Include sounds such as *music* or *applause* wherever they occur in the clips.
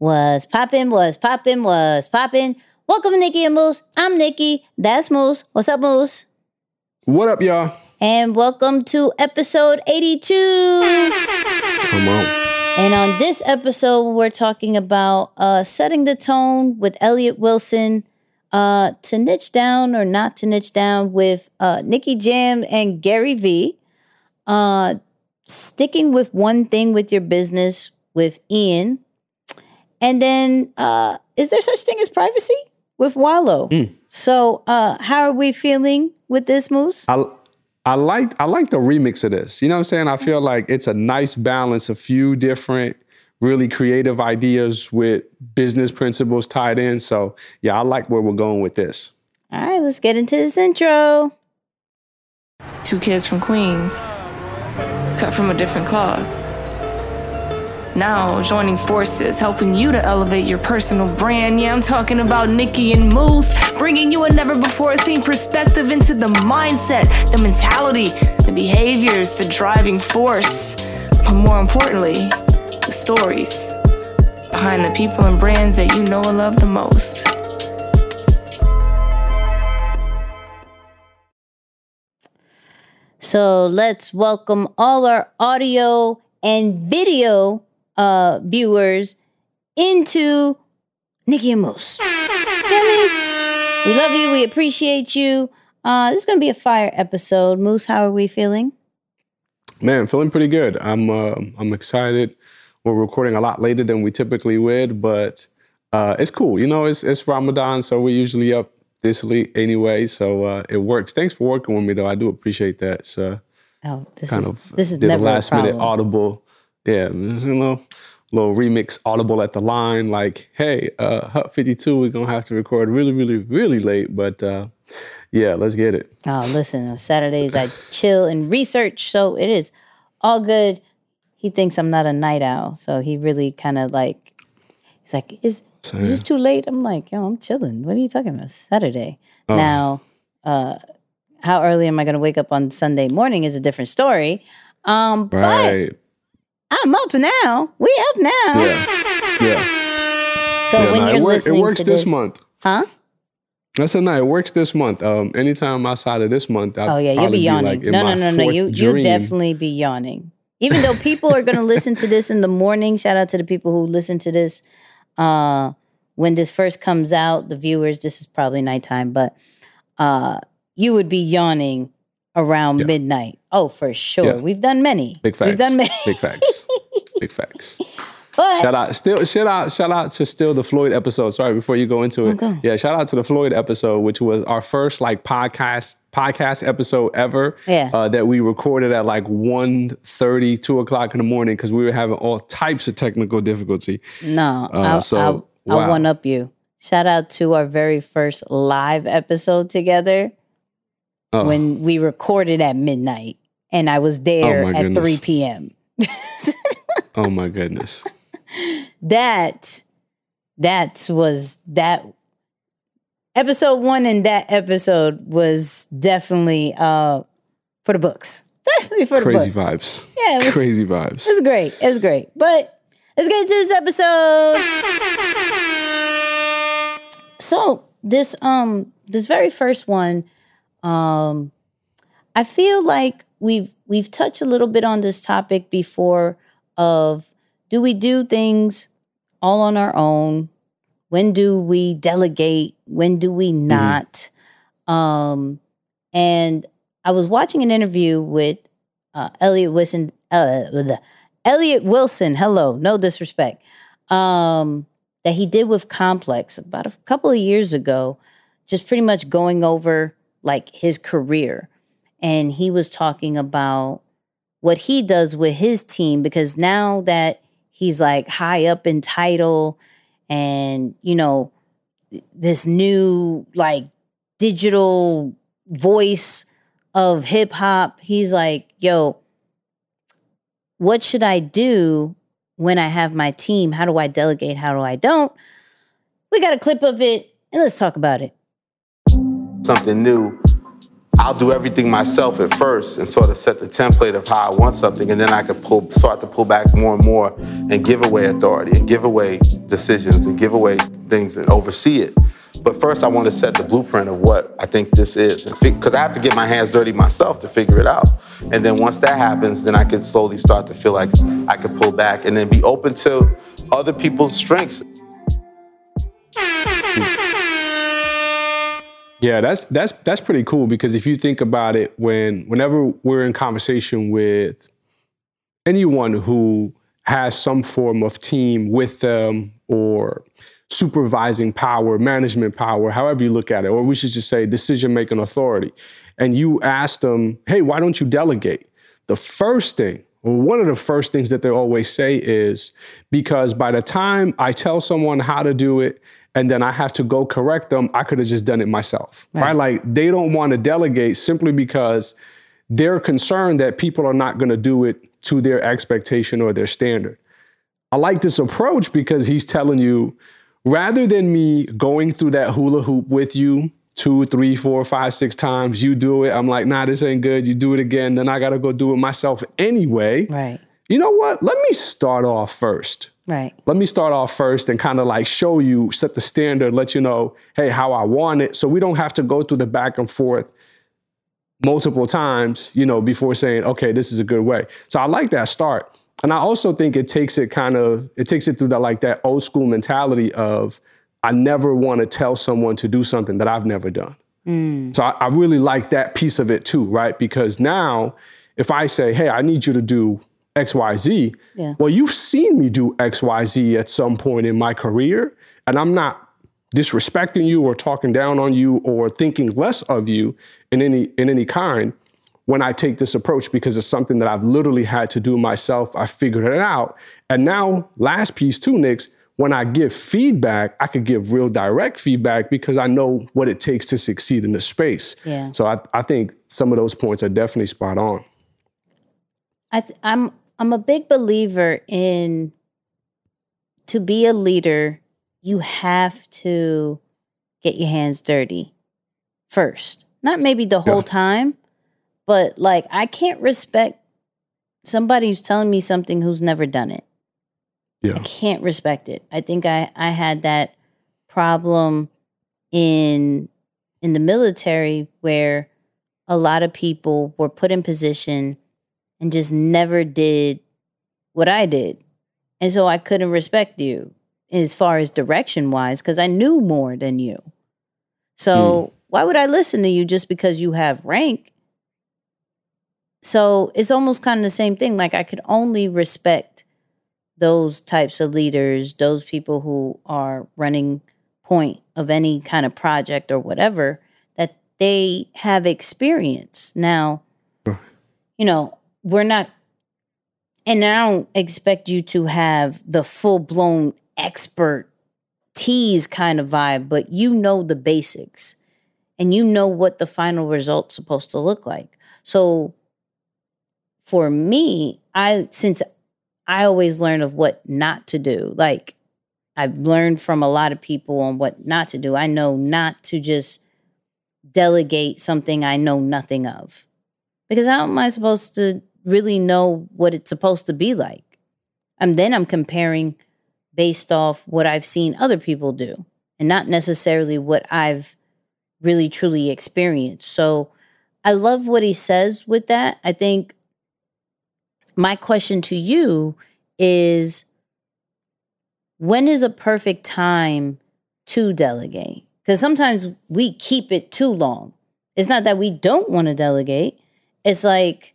Was poppin', was poppin', was poppin'. Welcome to Nikki and Moose. I'm Nikki. That's Moose. What's up, Moose? What up, y'all? And welcome to episode 82. Come on. And on this episode, we're talking about uh, setting the tone with Elliott Wilson, uh, to niche down or not to niche down with uh, Nicky Jam and Gary Vee uh, sticking with one thing with your business with Ian, and then uh, is there such thing as privacy with Wallo? So, uh, how are we feeling with this, Moose? I I like I like the remix of this. You know what I'm saying? I feel like it's a nice balance, a few different really creative ideas with business principles tied in. So yeah, I like where we're going with this. All right, let's get into this intro. Two kids from Queens, cut from a different cloth. Now joining forces, helping you to elevate your personal brand. Yeah, I'm talking about Nikki and Moose, bringing you a never before seen perspective into the mindset, the mentality, the behaviors, the driving force, but more importantly, the stories behind the people and brands that you know and love the most. So let's welcome all our audio and video uh, viewers into Nikki and Moose. You know I mean? We love you. We appreciate you. Uh, this is going to be a fire episode. Moose, how are we feeling? Man, feeling pretty good. I'm uh, I'm excited. We're recording a lot later than we typically would, but uh, it's cool. You know, it's it's Ramadan, so we're usually up this late anyway, so uh, it works. Thanks for working with me, though. I do appreciate that. So Oh, this kind is of this is did never a last a minute audible. Yeah, there's a little little remix audible at the line, like, hey, uh, Hut 52, we're gonna have to record really, really, really late, but uh, yeah, let's get it. Oh, listen, on Saturdays I chill and research, so it is all good. He thinks I'm not a night owl, so he really kind of like, he's like, is, is this too late? I'm like, yo, I'm chilling. What are you talking about? Saturday. Oh. Now, uh, how early am I going to wake up on Sunday morning is a different story. Um, but Right. I'm up now. We up now. Yeah. Yeah. So yeah when nah, you're it, work- it works to this, this, month. huh? I said, no, it works this month. Um, anytime outside of this month, I'll Oh yeah, you'll be yawning. like no, no, no, no. fourth You you definitely be yawning. Even though people are going to listen to this in the morning. Shout out to the people who listen to this uh, when this first comes out. The viewers, this is probably nighttime, but uh, you would be yawning around midnight. Oh, for sure. Yeah. We've done many. Big facts. We've done many. Big facts. *laughs* Big facts. *laughs* But Shout out, still, shout out, shout out to still the Floyd episode. Sorry, before you go into it, Okay. yeah, shout out to the Floyd episode, which was our first like podcast podcast episode ever. Yeah. uh, that we recorded at like 1.30, 2 o'clock in the morning because we were having all types of technical difficulty. no, I'll, Uh, so, I'll, I'll one up you. Shout out to our very first live episode together. Oh, when we recorded at midnight and I was there my at goodness. 3 p.m. *laughs* oh my goodness. *laughs* That that was that episode 1 and that episode was definitely uh for the books. Definitely *laughs* for the Crazy books. vibes. Yeah, it was, Crazy vibes. it was great. It was great. But let's get into this episode. So, this um this very first one um I feel like we've we've touched a little bit on this topic before of do we do things all on our own? When do we delegate? When do we not? Um and I was watching an interview with uh, Elliott Wilson uh, Elliott Wilson, hello, no disrespect. Um that he did with Complex about a couple of years ago, just pretty much going over like his career. And he was talking about what he does with his team because now that he's like high up in title and, you know, this new like digital voice of hip hop, he's like, yo, what should I do when I have my team? How do I delegate? How do I don't? We got a clip of it and let's talk about it. something new I'll do everything myself at first and sort of set the template of how I want something, and then I could pull, start to pull back more and more and give away authority and give away decisions and give away things and oversee it. But first, I want to set the blueprint of what I think this is, because I have to get my hands dirty myself to figure it out. And then once that happens, then I can slowly start to feel like I can pull back and then be open to other people's strengths. Yeah, that's that's that's pretty cool because if you think about it, when whenever we're in conversation with anyone who has some form of team with them or supervising power, management power, however you look at it, or we should just say decision making authority, and you ask them, hey, why don't you delegate? The first thing, or one of the first things that they always say is because by the time I tell someone how to do it and then I have to go correct them, I could have just done it myself. Right. right? Like they don't want to delegate simply because they're concerned that people are not going to do it to their expectation or their standard. I like this approach because he's telling you rather than me going through that hula hoop with you two, three, four, five, six times, you do it. I'm like, nah, this ain't good. You do it again. Then I got to go do it myself anyway. Right. You know what? Let me start off first. Right. Let me start off first and kind of like show you, set the standard, let you know, hey, how I want it. So we don't have to go through the back and forth multiple times, you know, before saying, okay, this is a good way. So I like that start. And I also think it takes it kind of, it takes it through that like that old school mentality of I never want to tell someone to do something that I've never done. Mm. So I, I really like that piece of it too, right? Because now if I say, hey, I need you to do XYZ. Yeah. Well, you've seen me do XYZ at some point in my career, and I'm not disrespecting you or talking down on you or thinking less of you in any in any kind when I take this approach because it's something that I've literally had to do myself. I figured it out. And now, last piece too, Nix, when I give feedback, I could give real direct feedback because I know what it takes to succeed in the space. Yeah. So I, I think some of those points are definitely spot on. I th- I'm a big believer in to be a leader, you have to get your hands dirty first. Not maybe the whole yeah. time, but like I can't respect somebody who's telling me something who's never done it. Yeah. I can't respect it. I think I I had that problem in in the military where a lot of people were put in position and just never did what I did. And so I couldn't respect you as far as direction wise because I knew more than you. So mm. why would I listen to you just because you have rank? So it's almost kind of the same thing. Like I could only respect those types of leaders, those people who are running point of any kind of project or whatever, that they have experience. Now, you know, we're not and I don't expect you to have the full blown expert tease kind of vibe, but you know the basics and you know what the final result's supposed to look like. So for me, I since I always learn of what not to do, like I've learned from a lot of people on what not to do. I know not to just delegate something I know nothing of. Because how am I supposed to really know what it's supposed to be like. And then I'm comparing based off what I've seen other people do and not necessarily what I've really truly experienced. So I love what he says with that. I think my question to you is when is a perfect time to delegate? Because sometimes we keep it too long. It's not that we don't want to delegate. It's like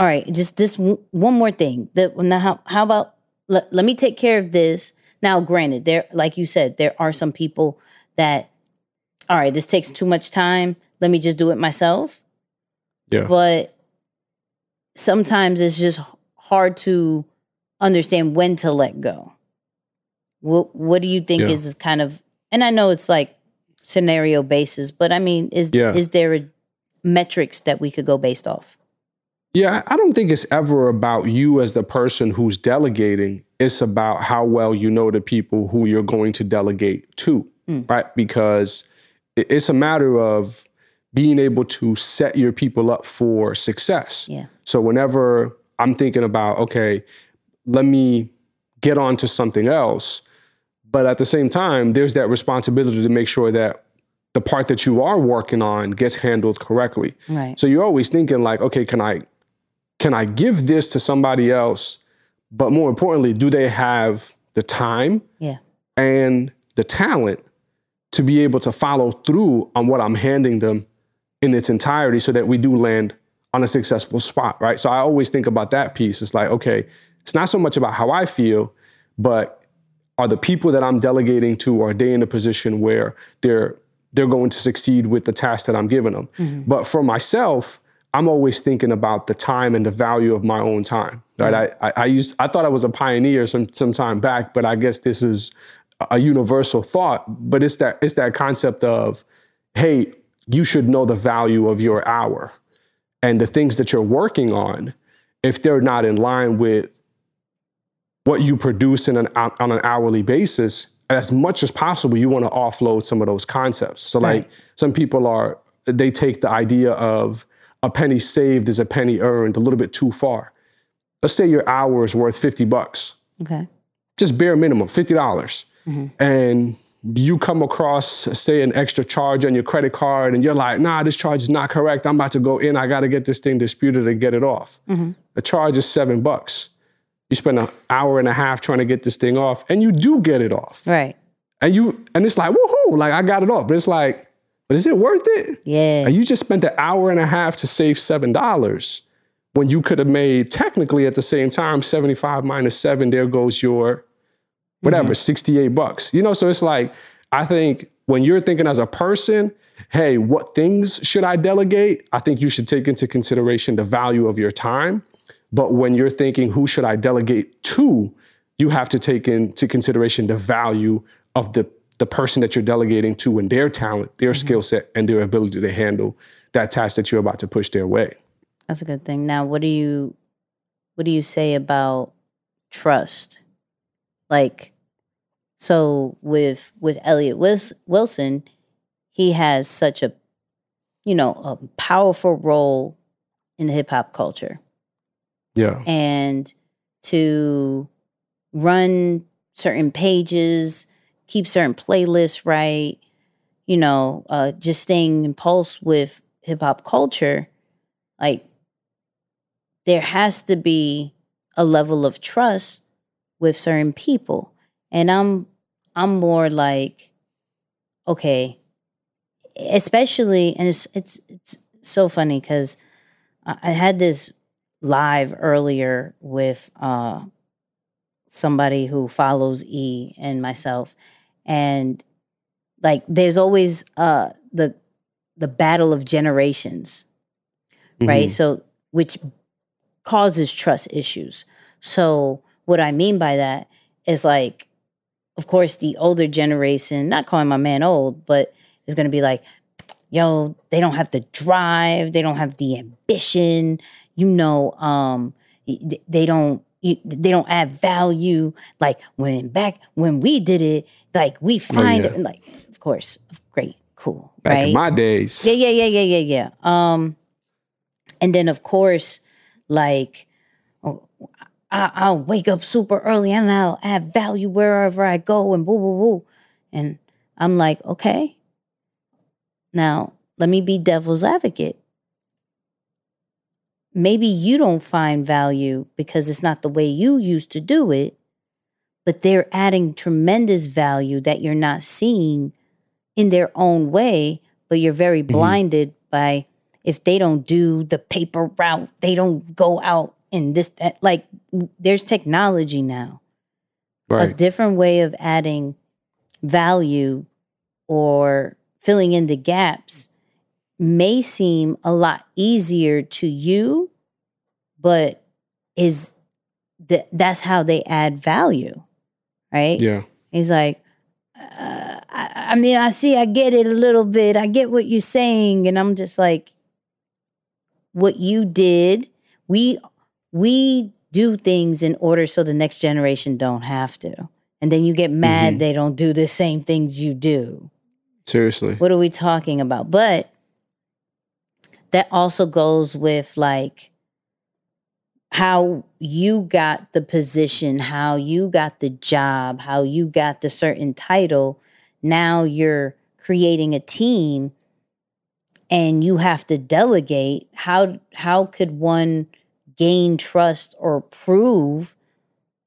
all right, just this one more thing. That now, how, how about let, let me take care of this. Now, granted, there, like you said, there are some people that, all right, this takes too much time. Let me just do it myself. Yeah. But sometimes it's just hard to understand when to let go. What What do you think yeah. is kind of? And I know it's like scenario basis, but I mean, is yeah. is there a metrics that we could go based off? Yeah, I don't think it's ever about you as the person who's delegating. It's about how well you know the people who you're going to delegate to, mm. right? Because it's a matter of being able to set your people up for success. Yeah. So whenever I'm thinking about, okay, let me get on to something else, but at the same time, there's that responsibility to make sure that the part that you are working on gets handled correctly. Right. So you're always thinking like, okay, can I can I give this to somebody else? But more importantly, do they have the time Yeah. and the talent to be able to follow through on what I'm handing them in its entirety so that we do land on a successful spot, right? So I always think about that piece. It's like, okay, it's not so much about how I feel, but are the people that I'm delegating to are they in a position where they're they're going to succeed with the task that I'm giving them? Mm-hmm. But for myself, I'm always thinking about the time and the value of my own time. Right? I, I I used I thought I was a pioneer some some time back, but I guess this is a universal thought. But it's that it's that concept of, hey, you should know the value of your hour and the things that you're working on. If they're not in line with what you produce in an, on an hourly basis, as much as possible, you want to offload some of those concepts. So, like, Right. some people are, they take the idea of a penny saved is a penny earned a little bit too far. Let's say your hour is worth 50 bucks, Okay. just bare minimum, $50. dollars mm-hmm. And you come across, say, an extra charge on your credit card, and you're like, nah, this charge is not correct. I'm about to go in. I got to get this thing disputed and get it off. Mm-hmm. The charge is seven bucks. You spend an hour and a half trying to get this thing off, and you do get it off. Right. And you and it's like, woohoo, like I got it off. But it's like, but is it worth it? Yeah. And you just spent an hour and a half to save seven dollars when you could have made technically at the same time 75 minus seven, there goes your whatever, mm-hmm. 68 bucks. You know, so it's like, I think when you're thinking as a person, hey, what things should I delegate? I think you should take into consideration the value of your time. But when you're thinking, who should I delegate to? You have to take into consideration the value of the, the person that you're delegating to and their talent, their mm-hmm. skill set, and their ability to handle that task that you're about to push their way. That's a good thing. Now, what do you what do you say about trust? Like so with with Elliott Wilson, he has such a you know, a powerful role in the hip hop culture. Yeah. and to run certain pages, keep certain playlists right, you know, uh, just staying in pulse with hip hop culture, like there has to be a level of trust with certain people. And I'm I'm more like, okay, especially and it's it's it's so funny because I had this live earlier with uh somebody who follows E and myself and like there's always uh the the battle of generations right? So which causes trust issues. So what i mean by that is like of course the older generation not calling my man old but is going to be like yo they don't have the drive they don't have the ambition you know um they don't you, they don't add value like when back when we did it like we find yeah. it like of course great cool Back right in my days. yeah, yeah, yeah, yeah, yeah, yeah. Um, and then of course, like, oh, I, I'll wake up super early and I'll add value wherever I go and boo boo boo, And I'm like, okay. Now let me be devil's advocate. Maybe you don't find value because it's not the way you used to do it, but they're adding tremendous value that you're not seeing in their own way, but you're very mm-hmm. blinded by if they don't do the paper route, they don't go out in this that like there's technology now. A different way of adding value or filling in the gaps may seem a lot easier to you, but is that that's how they add value, right? Yeah. He's like, uh, I, I mean, I see, I get it a little bit. I get what you're saying, and I'm just like, what you did, we we do things in order so the next generation don't have to, and then you get mad they don't do the same things you do. Seriously. What are we talking about? But that also goes with like how you got the position, how you got the job, how you got the certain title. Now you're creating a team and you have to delegate. How how could one gain trust or prove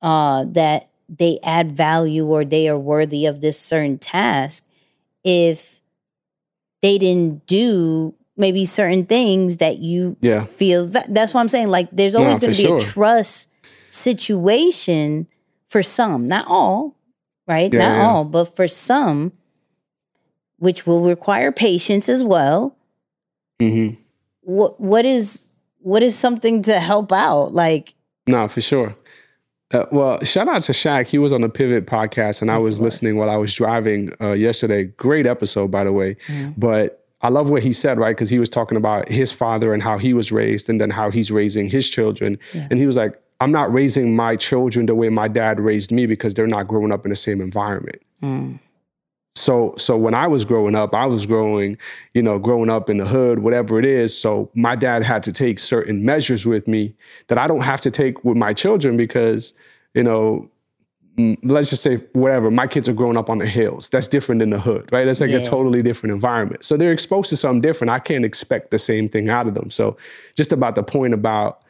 uh, that they add value or they are worthy of this certain task if they didn't do maybe certain things that you Yeah. feel that, that's what I'm saying. Like there's always No, going to be sure. a trust situation for some, not all, right? Yeah, not yeah. all, but for some, which will require patience as well. hmm What what is what is something to help out? Like No, for sure. Uh, well, shout out to Shaq. He was on the Pivot podcast, and I was, was. listening while I was driving uh, yesterday. Great episode, by the way. But I love what he said, right? Because he was talking about his father and how he was raised, and then how he's raising his children. And he was like, "I'm not raising my children the way my dad raised me because they're not growing up in the same environment." So, so when I was growing up, I was growing, you know, growing up in the hood, whatever it is. So my dad had to take certain measures with me that I don't have to take with my children because, you know, mm, Mm, let's just say whatever, my kids are growing up on the hills. That's different than the hood, right? That's like Yeah. a totally different environment. So they're exposed to something different. I can't expect the same thing out of them. So just about the point about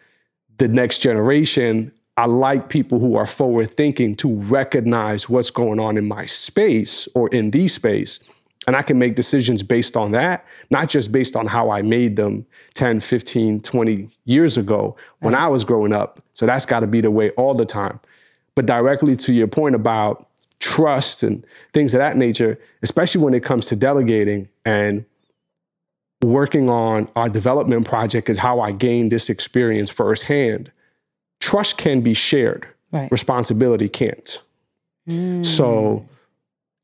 the next generation, I like people who are forward thinking to recognize what's going on in my space or in the space. And I can make decisions based on that, not just based on how I made them 10, 15, 20 years ago when I was growing up. So that's got to be the way all the time. But directly to your point about trust and things of that nature, especially when it comes to delegating and working on our development project is how I gained this experience firsthand. Trust can be shared, Right. responsibility can't. So,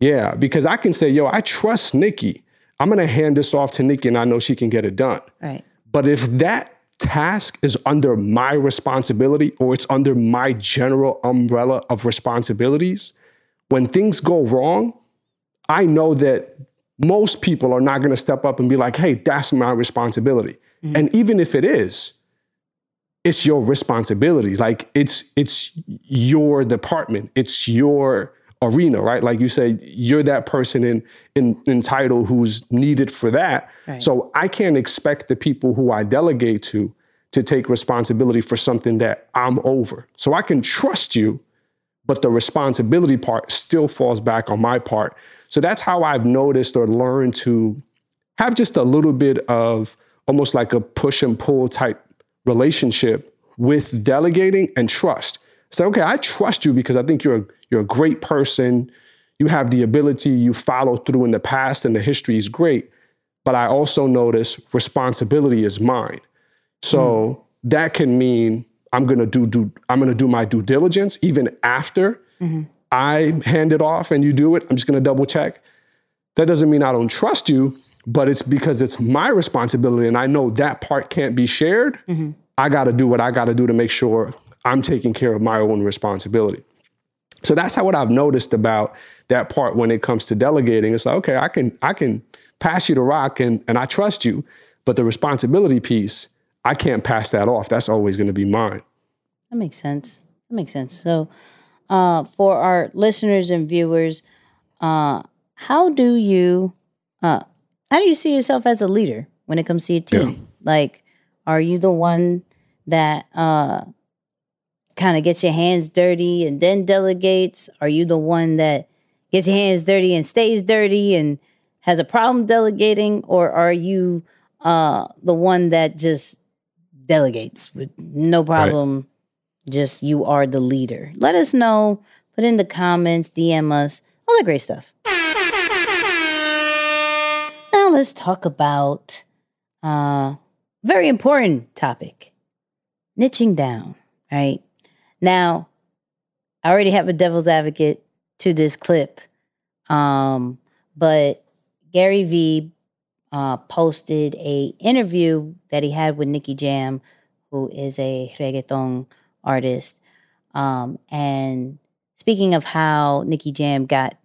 yeah, because I can say, yo, I trust Nikki. I'm gonna hand this off to Nikki and I know she can get it done. right. But if that task is under my responsibility or it's under my general umbrella of responsibilities, when things go wrong, I know that most people are not going to step up and be like, hey, that's my responsibility. Mm-hmm. And even if it is, it's your responsibility. Like it's it's your department. It's your arena, right? Like you say, you're that person in in, in title who's needed for that. Right. So I can't expect the people who I delegate to to take responsibility for something that I'm over. So I can trust you, but the responsibility part still falls back on my part. So that's how I've noticed or learned to have just a little bit of almost like a push and pull type relationship with delegating and trust. Say, okay, I trust you because I think you're a, you're a great person. You have the ability, you follow through in the past, and the history is great. But I also notice responsibility is mine. So hmm. that can mean I'm gonna do, do I'm gonna do my due diligence even after mm-hmm. I hand it off and you do it. I'm just gonna double check. That doesn't mean I don't trust you, but it's because it's my responsibility and I know that part can't be shared. Mm-hmm. I gotta do what I gotta do to make sure I'm taking care of my own responsibility. So that's how what I've noticed about that part when it comes to delegating. It's like, okay, I can I can pass you the rock and, and I trust you, but the responsibility piece, I can't pass that off. That's always gonna be mine. That makes sense. That makes sense. So, uh, for our listeners and viewers, uh, how do you, uh, how do you see yourself as a leader when it comes to your team? Like, are you the one that uh, kind of gets your hands dirty and then delegates? Are you the one that gets your hands dirty and stays dirty and has a problem delegating, or are you uh, the one that just delegates with no problem? just you are the leader. Let us know. Put in the comments, DM us, all that great stuff. Now let's talk about uh very important topic. Niching down, right? Now, I already have a devil's advocate to this clip. Um, but Gary Vee uh, posted a interview that he had with Nicky Jam, who is a reggaeton artist. Um, and speaking of how Nicky Jam got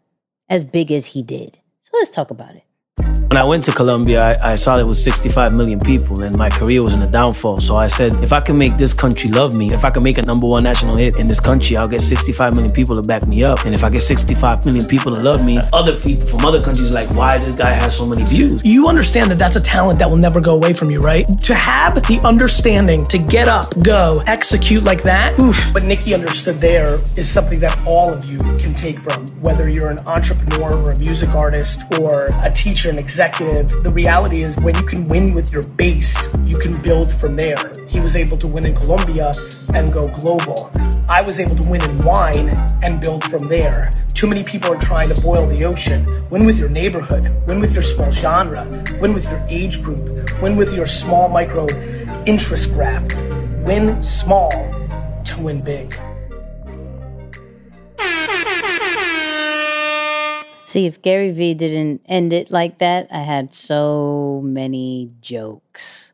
as big as he did. So let's talk about it. When I went to Colombia, I, I, saw it was 65 million people and my career was in a downfall. So I said, if I can make this country love me, if I can make a number one national hit in this country, I'll get 65 million people to back me up. And if I get 65 million people to love me, other people from other countries like, why this guy has so many views? You understand that that's a talent that will never go away from you, right? To have the understanding to get up, go, execute like that, oof. What Nicky understood there is something that all of you can take from, whether you're an entrepreneur or a music artist or a teacher, an executive. The reality is when you can win with your base, you can build from there. He was able to win in Colombia and go global. I was able to win in wine and build from there. Too many people are trying to boil the ocean. Win with your neighborhood, win with your small genre, win with your age group, win with your small micro interest graph. Win small to win big. See, if Gary Vee didn't end it like that, I had so many jokes.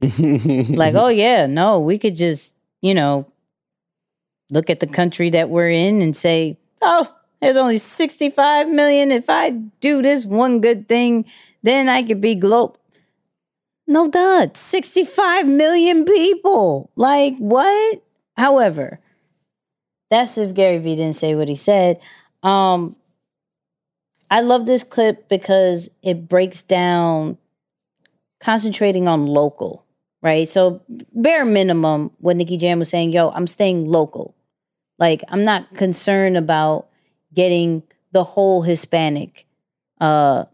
like, *laughs* oh, yeah, no, we could just, you know, look at the country that we're in and say, oh, there's only 65 million. If I do this one good thing, then I could be global. No, duh, 65 million people. Like, what? However, that's if Gary Vee didn't say what he said. Um, I love this clip because it breaks down concentrating on local, right? So bare minimum, what Nicky Jam was saying, yo, I'm staying local. Like I'm not concerned about getting the whole Hispanic uh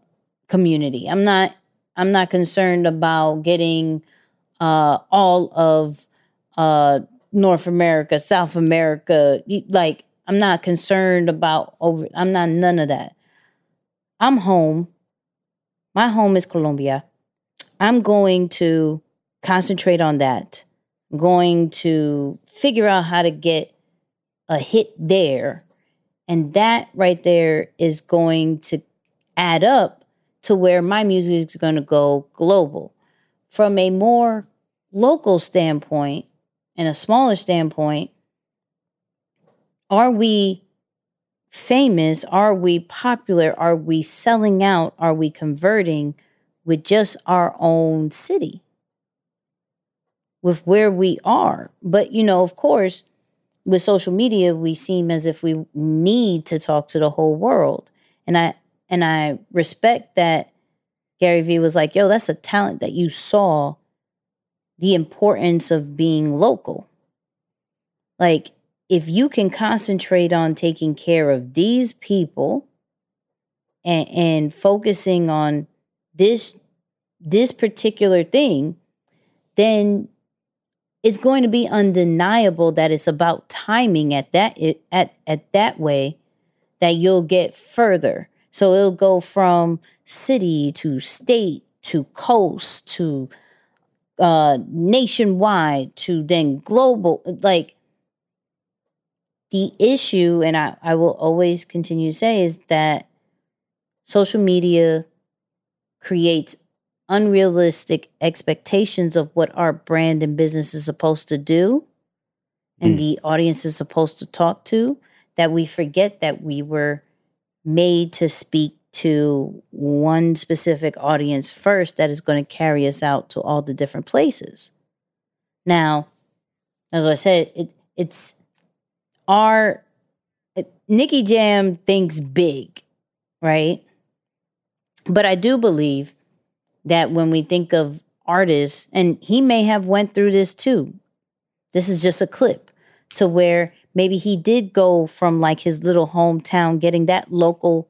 community. I'm not I'm not concerned about getting uh all of uh North America, South America. Like I'm not concerned about over I'm not none of that. I'm home. My home is Colombia. I'm going to concentrate on that. I'm going to figure out how to get a hit there. And that right there is going to add up to where my music is going to go global. From a more local standpoint and a smaller standpoint, are we famous? Are we popular? Are we selling out? Are we converting with just our own city? With where we are. But, you know, of course, with social media, we seem as if we need to talk to the whole world. And I and I respect that Gary Vee was like, yo, that's a talent that you saw the importance of being local. Like if you can concentrate on taking care of these people and, and focusing on this this particular thing, then it's going to be undeniable that it's about timing at that at at that way that you'll get further. So it'll go from city to state to coast to uh nationwide to then global like the issue, and I, I will always continue to say, is that social media creates unrealistic expectations of what our brand and business is supposed to do and mm. the audience is supposed to talk to that we forget that we were made to speak to one specific audience first that is going to carry us out to all the different places. Now, as I said, it, it's our Nicky Jam thinks big, right? But I do believe that when we think of artists, and he may have went through this too. This is just a clip to where maybe he did go from like his little hometown, getting that local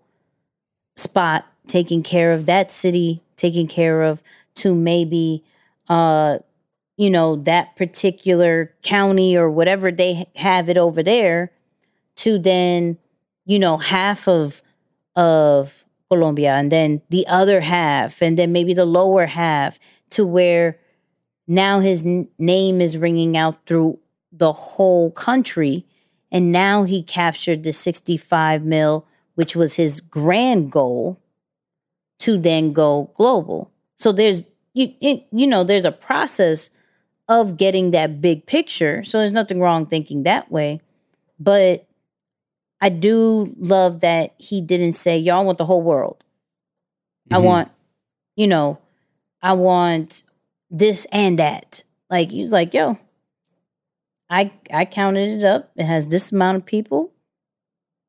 spot, taking care of that city, taking care of, to maybe uh you know, that particular county or whatever they have it over there to then, you know, half of of Colombia and then the other half and then maybe the lower half to where now his n- name is ringing out through the whole country and now he captured the 65 mil which was his grand goal to then go global. So there's you you know there's a process of getting that big picture. So there's nothing wrong thinking that way. But I do love that he didn't say, Y'all want the whole world. Mm-hmm. I want you know, I want this and that. Like he's like, yo, I I counted it up. It has this amount of people.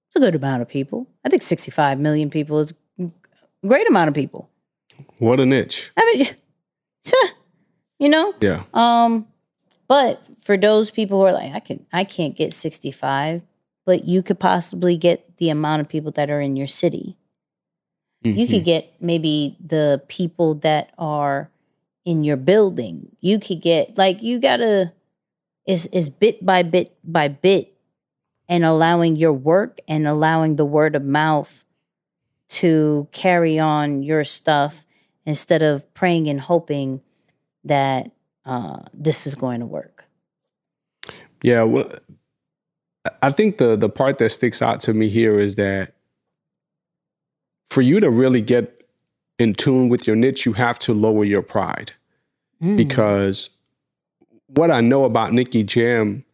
It's a good amount of people. I think 65 million people is a great amount of people. What a niche. I mean, *laughs* you know? Yeah. Um, but for those people who are like, I can I can't get 65, but you could possibly get the amount of people that are in your city. You could get maybe the people that are in your building. You could get like you gotta is is bit by bit by bit and allowing your work and allowing the word of mouth to carry on your stuff instead of praying and hoping that uh, this is going to work. Yeah, well, I think the the part that sticks out to me here is that for you to really get in tune with your niche, you have to lower your pride because what I know about Nicky Jam,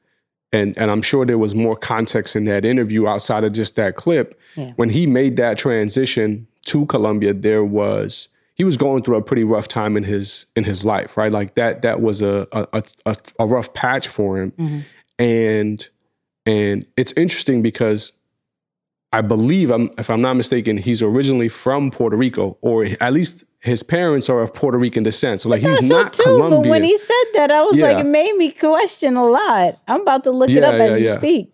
and and I'm sure there was more context in that interview outside of just that clip. Yeah. When he made that transition to Colombia, there was he was going through a pretty rough time in his in his life, right? Like that that was a a a, a rough patch for him, mm-hmm. and and it's interesting because I believe, I'm, if I'm not mistaken, he's originally from Puerto Rico, or at least his parents are of Puerto Rican descent. So like he's so not too, Colombian. but when he said that, I was like, it made me question a lot. I'm about to look it Yeah, up as you yeah. speak.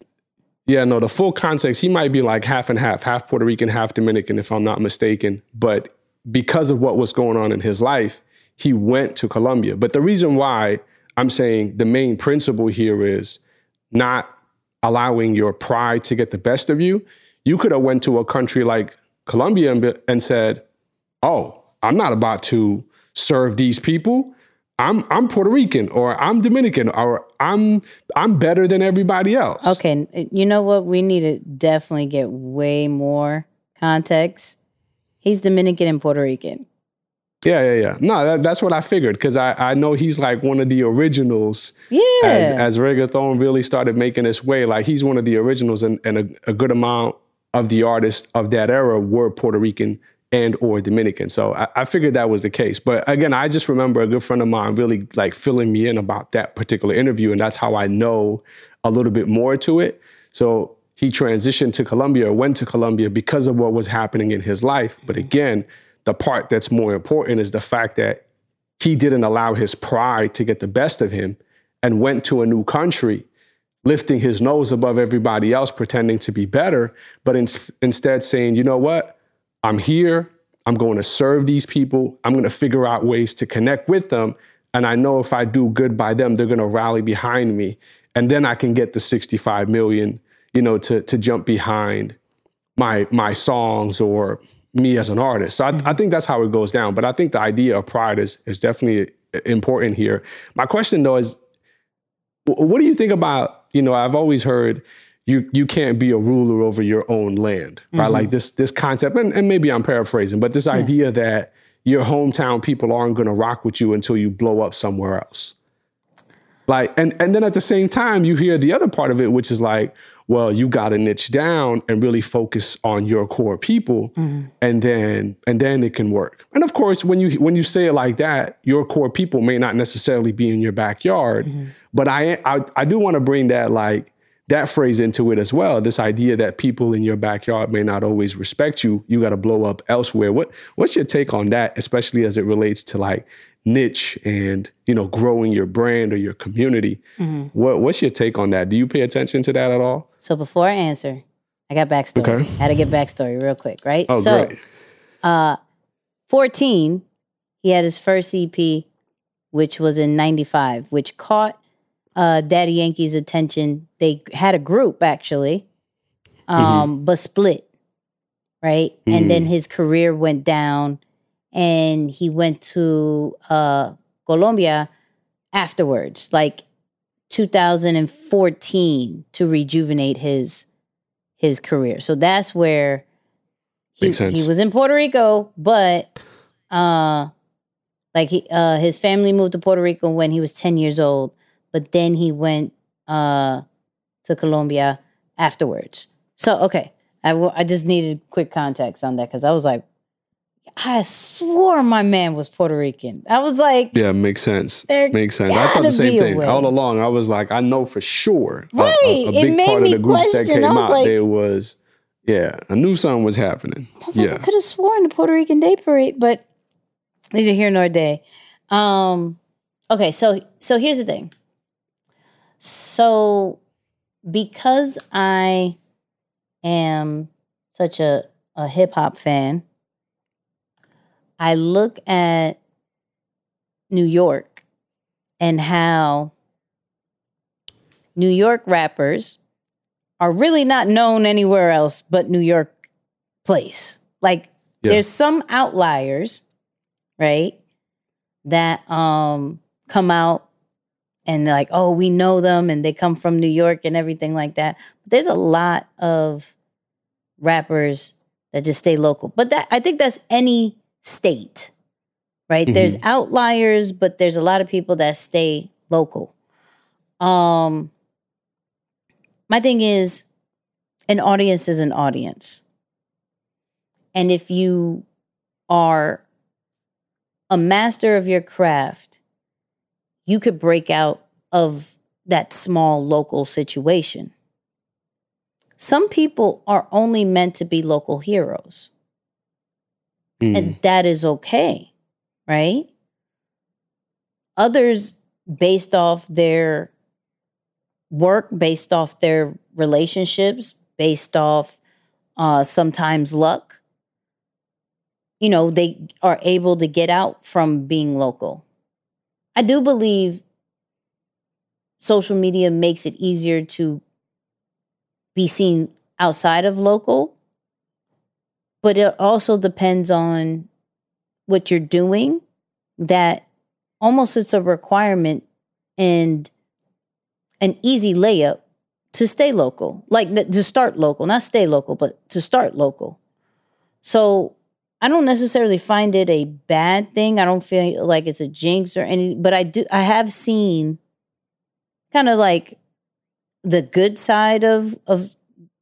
Yeah, no, the full context, he might be like half and half, half Puerto Rican, half Dominican, if I'm not mistaken. But because of what was going on in his life, he went to Colombia. But the reason why I'm saying the main principle here is not allowing your pride to get the best of you. You could have went to a country like Colombia and, and said, "Oh, I'm not about to serve these people. I'm I'm Puerto Rican or I'm Dominican or I'm I'm better than everybody else." Okay, you know what? We need to definitely get way more context. He's Dominican and Puerto Rican. Yeah, yeah, yeah. No, that, that's what I figured because I, I know he's like one of the originals Yeah. as as reggaeton really started making its way. Like he's one of the originals, and, and a, a good amount of the artists of that era were Puerto Rican and or Dominican. So I, I figured that was the case. But again, I just remember a good friend of mine really like filling me in about that particular interview, and that's how I know a little bit more to it. So he transitioned to Colombia or went to Colombia because of what was happening in his life. But mm-hmm. again, the part that's more important is the fact that he didn't allow his pride to get the best of him and went to a new country, lifting his nose above everybody else, pretending to be better, but in, instead saying, you know what? I'm here. I'm going to serve these people. I'm going to figure out ways to connect with them. And I know if I do good by them, they're going to rally behind me. And then I can get the 65 million, you know, to, to jump behind my my songs or me as an artist. So I, I think that's how it goes down. But I think the idea of pride is is definitely important here. My question though is, what do you think about? You know, I've always heard you you can't be a ruler over your own land, right? Mm-hmm. Like this this concept, and, and maybe I'm paraphrasing, but this idea that your hometown people aren't going to rock with you until you blow up somewhere else. Like, and and then at the same time, you hear the other part of it, which is like, well, you got to niche down and really focus on your core people, mm-hmm. and then and then it can work. And of course, when you when you say it like that, your core people may not necessarily be in your backyard, mm-hmm. but I I, I do want to bring that like that phrase into it as well. This idea that people in your backyard may not always respect you. You got to blow up elsewhere. What what's your take on that, especially as it relates to like niche and you know growing your brand or your community? What what's your take on that? Do you pay attention to that at all? So before I answer, I got backstory. Okay. I had to get backstory real quick, right? Oh, so great. 14, he had his first EP, which was in 95, which caught uh, Daddy Yankee's attention. They had a group actually, um, but split, right? And then his career went down and he went to uh, Colombia afterwards, like 2014 to rejuvenate his his career. So that's where he, he was in Puerto Rico, but uh like he uh his family moved to Puerto Rico when he was 10 years old, but then he went uh to Colombia afterwards. So okay, I wa- I just needed quick context on that cuz I was like I swore my man was Puerto Rican. I was like, Yeah, makes sense. Makes sense. I thought the same thing all along. I was like, I know for sure. a- a- Right. A, It big made part me of the groups that question. came was out like- there was, yeah, I knew something was happening. I was like, I Yeah, could have sworn the Puerto Rican Day Parade, but neither here nor there. Um, okay, so so here's the thing. So because I am such a, a hip hop fan, I look at New York and how New York rappers are really not known anywhere else but New York place. Like Yeah. there's some outliers, right? That um come out and they're like, oh, we know them and they come from New York and everything like that. But there's a lot of rappers that just stay local. But that I think that's any state, right? There's outliers, but there's a lot of people that stay local. Um my thing is an audience is an audience. And if you are a master of your craft, you could break out of that small local situation. Some people are only meant to be local heroes, Mm. and that is okay, right? Others, based off their work, based off their relationships, based off uh, sometimes luck, you know, they are able to get out from being local. I do believe social media makes it easier to be seen outside of local, but it also depends on what you're doing that almost it's a requirement and an easy layup to stay local, like to start local, not stay local, but to start local. So I don't necessarily find it a bad thing. I don't feel like it's a jinx or any, but I do, I have seen kind of like the good side of, of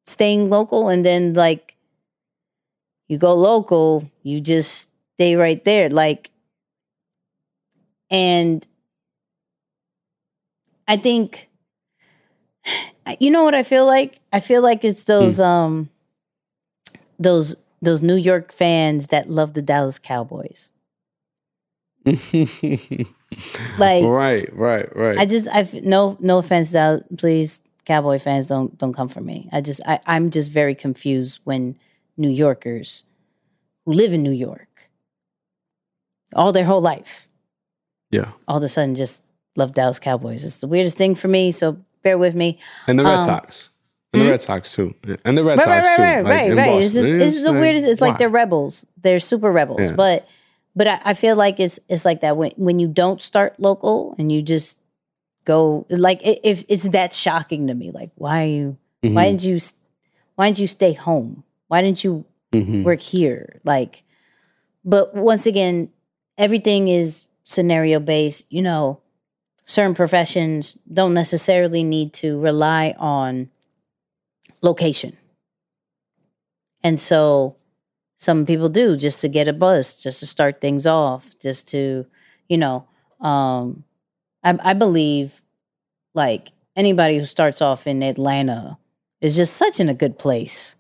staying local. And then like you go local, you just stay right there. Like, and I think, *sighs* you know what I feel like? I feel like it's those, um, those, those New York fans that love the Dallas Cowboys. *laughs* Like, right, right, right. I just I no no offense Dallas, please Cowboy fans don't don't come for me. I just I I'm just very confused when New Yorkers who live in New York all their whole life yeah, all of a sudden just love Dallas Cowboys. It's the weirdest thing for me, so bear with me. and the Red um, Sox, and the Red Sox too, and the Red Right, Sox right, right, too. right, like, right. It's just it's the weirdest. It's like why? they're rebels. They're super rebels. Yeah. But but I, I feel like it's it's like that when when you don't start local and you just go like it, if it's that shocking to me. Like why are you why Mhm, didn't you why didn't you stay home? Why didn't you mhm. work here? Like, but once again, everything is scenario based. You know, certain professions don't necessarily need to rely on location. And so some people do just to get a buzz, just to start things off, just to, you know, um, I, I believe like anybody who starts off in Atlanta is just such in a good place.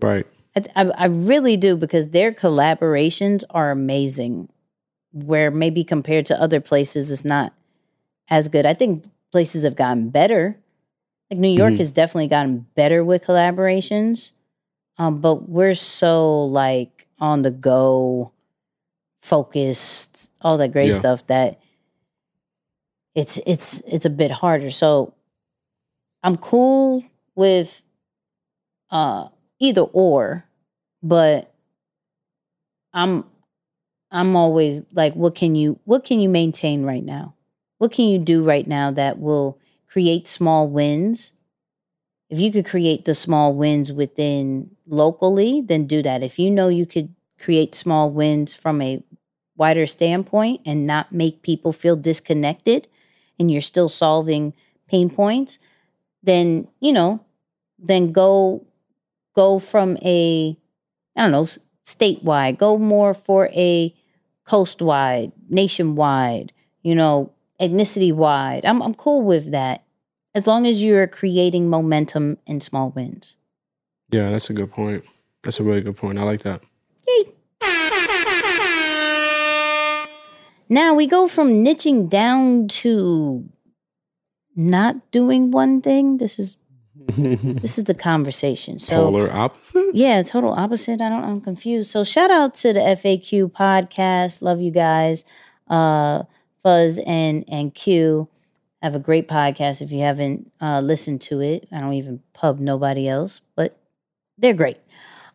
Right. I, I, really do because their collaborations are amazing. Where maybe compared to other places, it's not as good. I think places have gotten better. Like New York Mhm. has definitely gotten better with collaborations, um, but we're so like on the go, focused, all that great Yeah. stuff that it's it's it's a bit harder. So I'm cool with uh either or, but I'm I'm always like what can you what can you maintain right now? What can you do right now that will create small wins? If you could create the small wins within locally, then do that. If you know you could create small wins from a wider standpoint and not make people feel disconnected and you're still solving pain points, then, you know, then go go from a I don't know, statewide. Go more for a coastwide, nationwide, you know, ethnicity wide. I'm I'm cool with that. As long as you're creating momentum in small wins. Yeah, that's a good point. That's a really good point. I like that. Yay. Now we go from niching down to not doing one thing. This is this is the conversation. So Polar opposite? yeah, total opposite. I don't I'm confused. So shout out to the FAQ podcast. Love you guys. Uh Fuzz and and Q have a great podcast. If you haven't uh listened to it, I don't even pub nobody else, but they're great.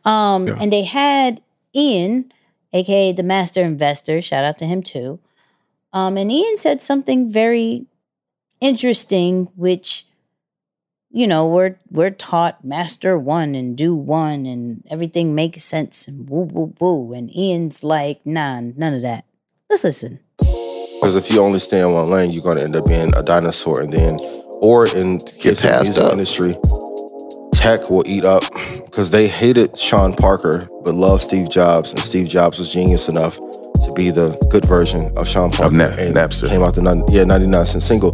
Um Yeah. and they had Ian, aka the master investor, shout out to him too. Um and Ian said something very interesting, which you know, we're we're taught master one and do one and everything makes sense and woo woo woo. And Ian's like, nah, none of that. Let's listen. Because if you only stay in one lane, you're going to end up being a dinosaur, and then, or in the case of the music up. industry, tech will eat up because they hated Sean Parker but loved Steve Jobs, and Steve Jobs was genius enough to be the good version of Sean Parker, Na- and Napster. came out the nun- yeah 99 cent single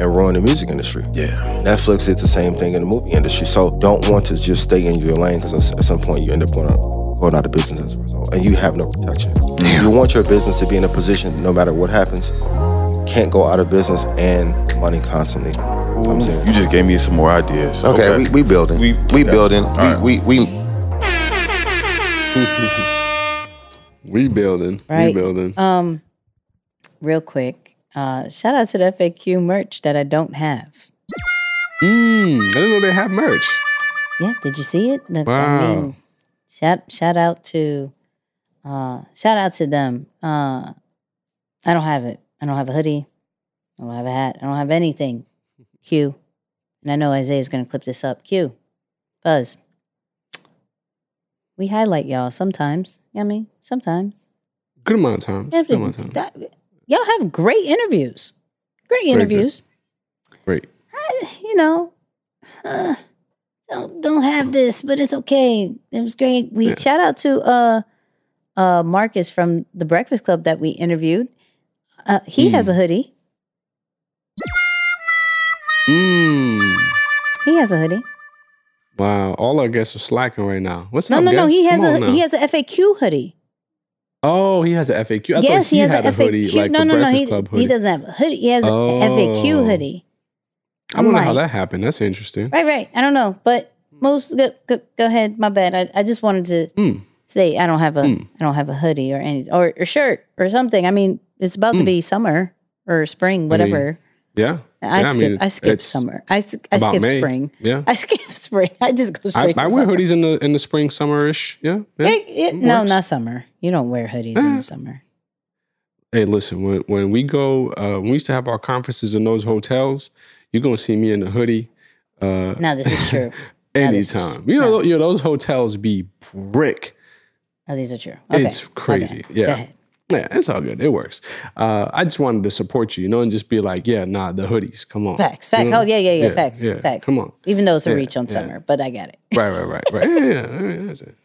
and ruin the music industry. Yeah. Netflix did the same thing in the movie industry. So don't want to just stay in your lane because at some point you end up going out, going out of business as a result, and you have no protection. You want your business to be in a position, no matter what happens, can't go out of business and money constantly. comes in. You just gave me some more ideas. Okay, we, we building. We- We, yeah. building. All right. We, we we *laughs* We building. Right. We building. Um, real quick, uh, shout out to the FAQ merch that I don't have. Mmm, I didn't know they have merch. Yeah, did you see it? That- I Wow. mean, shout shout out to uh shout out to them. Uh I don't have it. I don't have a hoodie. I don't have a hat. I don't have anything. *laughs* Q. And I know Isaiah's gonna clip this up. Q. Buzz. We highlight y'all sometimes. You know I mean? Sometimes. Good amount of time. Yeah, Good amount of time. that- y'all have great interviews. Great interviews. Great. you know, uh, don't don't have this, but it's okay. It was great. We Yeah. shout out to uh uh Marcus from the Breakfast Club that we interviewed. Uh, he has a hoodie. Mm. He has a hoodie. Wow. All our guests are slacking right now. What's No, up, no, no. guests? He has Come a he has a FAQ hoodie. Oh, he has an FAQ. I yes, he, he has had a a hoodie FAQ. like no, no, no. He, he doesn't have a hoodie. He has Oh. a FAQ hoodie. I I'm wonder how that happened. That's interesting. Right, right. I don't know, but most go, go, go ahead. My bad. I, I just wanted to Mm. say I don't have a Mm. I don't have a hoodie or any or a shirt or something. I mean, it's about to Mm. be summer or spring, whatever. Yeah. I, yeah, skip. I, it's- skip it's summer. I, I skip May. spring. Yeah. *laughs* I skip spring. I just go I, straight I to wear summer. hoodies in the in the spring, summerish. Yeah. yeah. It- it- it no, not summer. You don't wear hoodies in Eh. the summer. Hey, listen. When when we go, uh, when we used to have our conferences in those hotels, you're gonna see me in a hoodie. Uh, Now this is true. *laughs* Now this is- anytime. You know, you know, those hotels be brick. Oh, these are true. Okay. It's crazy. Okay. Yeah. Yeah, it's all good. It works. Uh, I just wanted to support you, you know, and just be like, yeah, nah, the hoodies. Come on. Facts. You Facts. know? Oh yeah, yeah, yeah. Facts. Yeah. Facts. Come on. Even though it's a Yeah, reach on yeah. summer, but I get it. Right, right, right, right. yeah, yeah, yeah, that's it.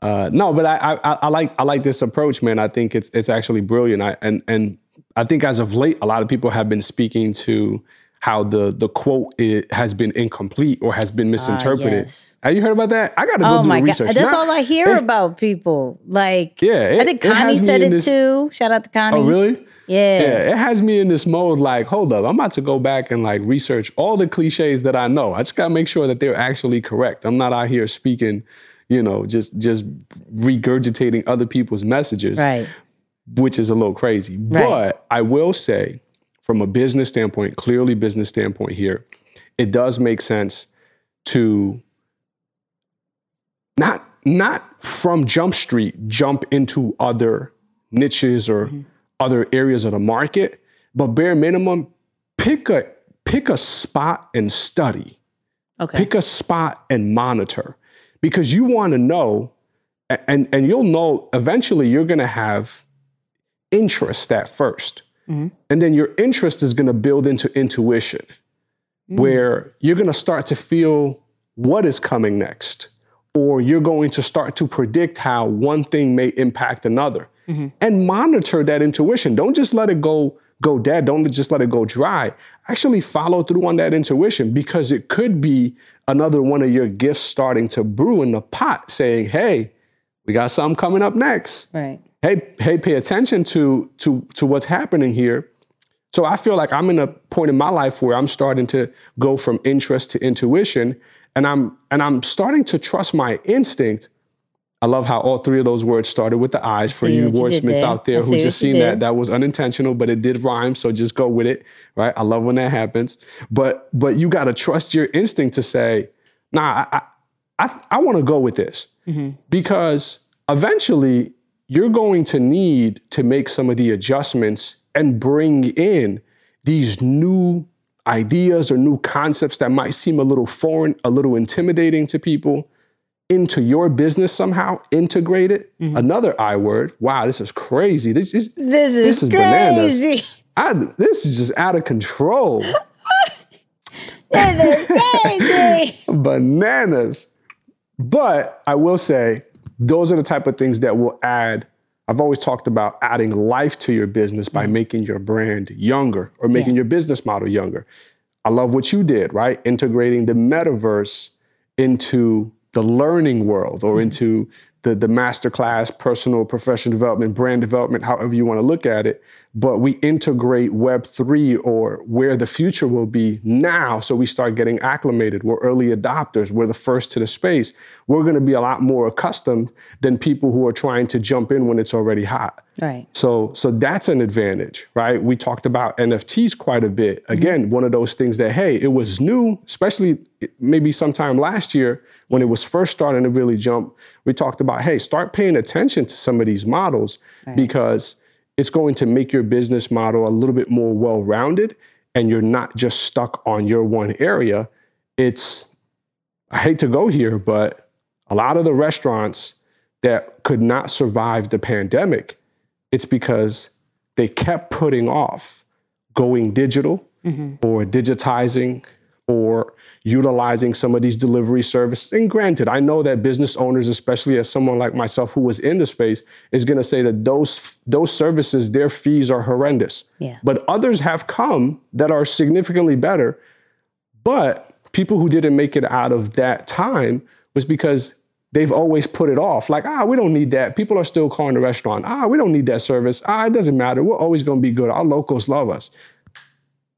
Uh, no, but I, I, I like, I like this approach, man. I think it's, it's actually brilliant. I, and, and I think as of late, a lot of people have been speaking to how the, the quote it has been incomplete or has been misinterpreted. Ah, yes. Have you heard about that? I got to go Oh do my the god, research. that's Not- all I hear it- about people. Like, Yeah, it- I think Connie said it this- too. Shout out to Connie. Oh, really? Yeah. Yeah, it has me in this mode like, hold up, I'm about to go back and like research all the cliches that I know. I just gotta make sure that they're actually correct. I'm not out here speaking, you know, just just regurgitating other people's messages, Right. which is a little crazy. Right. But I will say, from a business standpoint, clearly business standpoint here, it does make sense to not not from Jump Street jump into other niches or mm-hmm. other areas of the market, but bare minimum, pick a pick a spot and study. Okay. Pick a spot and monitor because you want to know, and, and you'll know eventually you're going to have interest at 1st And then your interest is going to build into intuition, mm-hmm. where you're going to start to feel what is coming next. or you're going to start to predict how one thing may impact another mm-hmm. and monitor that intuition. Don't just let it go go dead. Don't just let it go dry. Actually follow through on that intuition because it could be another one of your gifts starting to brew in the pot saying, "Hey, we got something coming up next." Right. Hey, hey, pay attention to to to what's happening here. So I feel like I'm in a point in my life where I'm starting to go from interest to intuition and I'm and I'm starting to trust my instinct. I love how all three of those words started with the eyes for you wordsmiths out there who just seen that. did. That was unintentional, but it did rhyme. So just go with it, right? I love when that happens. But but you got to trust your instinct to say, nah, I I, I, I want to go with this Mm-hmm. because eventually you're going to need to make some of the adjustments and bring in these new ideas or new concepts that might seem a little foreign, a little intimidating to people into your business somehow, integrate it. Another I word. Wow, this is crazy. This is Mm-hmm. This is, This is bananas. I, this is just out of control. *laughs* This is crazy. *laughs* bananas. But I will say, those are the type of things that will add. I've always talked about adding life to your business by mm. making your brand younger or making your business model younger. I love what you did, right? Integrating the metaverse into the learning world or mm. into the, the masterclass, personal, professional development, brand development, however you want to look at it. But we integrate Web3 or where the future will be now. So we start getting acclimated. We're early adopters. We're the first to the space. We're going to be a lot more accustomed than people who are trying to jump in when it's already hot. Right. So, so that's an advantage, right? We talked about NFTs quite a bit. Mm-hmm. Again, one of those things that hey, it was new, especially maybe sometime last year when it was first starting to really jump. We talked about hey, start paying attention to some of these models because it's going to make your business model a little bit more well-rounded, and you're not just stuck on your one area. It's I hate to go here, but a lot of the restaurants that could not survive the pandemic it's because they kept putting off going digital mm-hmm. or digitizing or utilizing some of these delivery services. And granted, I know that business owners, especially as someone like myself who was in the space, is going to say that those those services, their fees are horrendous. Yeah. But others have come that are significantly better. But people who didn't make it out of that time was because they've always put it off. Like, ah, we don't need that. People are still calling the restaurant. Ah, we don't need that service. Ah, it doesn't matter. We're always going to be good. Our locals love us.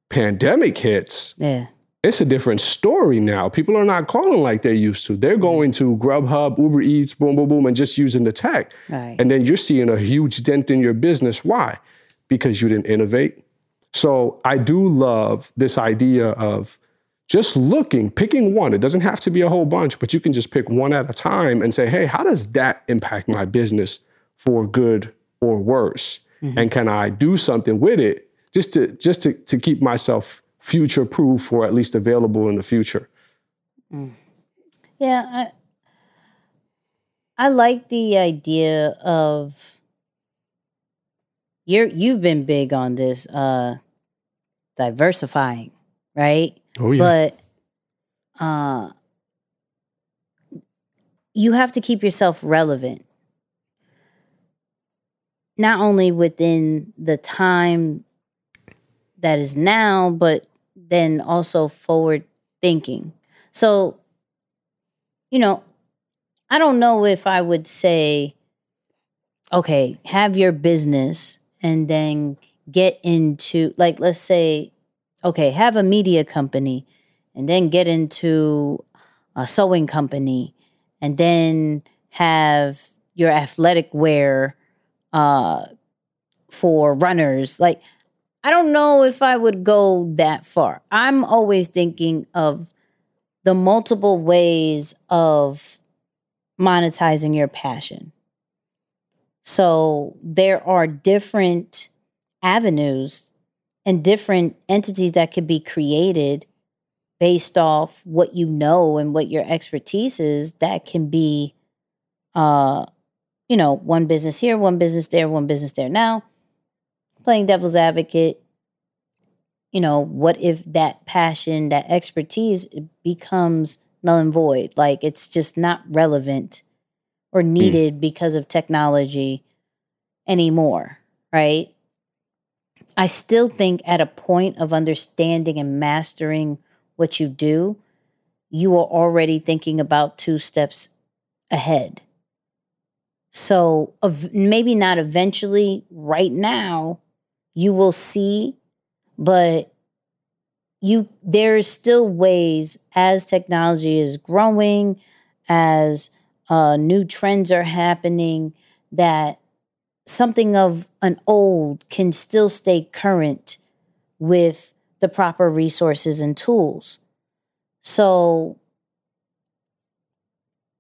Pandemic hits. Yeah. It's a different story now. People are not calling like they used to. They're mm. going to Grubhub, Uber Eats, boom, boom, boom, and just using the tech. Right. And then you're seeing a huge dent in your business. Why? Because you didn't innovate. So I do love this idea of just looking, picking one. It doesn't have to be a whole bunch, but you can just pick one at a time and say, hey, how does that impact my business for good or worse? Mm-hmm. And can I do something with it just to just to, to keep myself future proof or at least available in the future? Yeah, I I like the idea of you're you've been big on this uh diversifying, right? Oh yeah. But uh you have to keep yourself relevant. Not only within the time that is now, but then also forward thinking. So, you know, I don't know if I would say, okay, have your business and then get into, like, let's say, okay, have a media company and then get into a sewing company and then have your athletic wear uh, for runners. Like, I don't know if I would go that far. I'm always thinking of the multiple ways of monetizing your passion. So there are different avenues and different entities that could be created based off what you know and what your expertise is that can be uh you know one business here one business there one business there now playing devil's advocate you know what if that passion that expertise becomes null and void. Like it's just not relevant or hmm. needed because of technology anymore, right? I still think at a point of understanding and mastering what you do, you are already thinking about two steps ahead. So, of maybe not eventually, right now, you will see, but you there's still ways as technology is growing, as uh, new trends are happening, that something of an old can still stay current with the proper resources and tools. So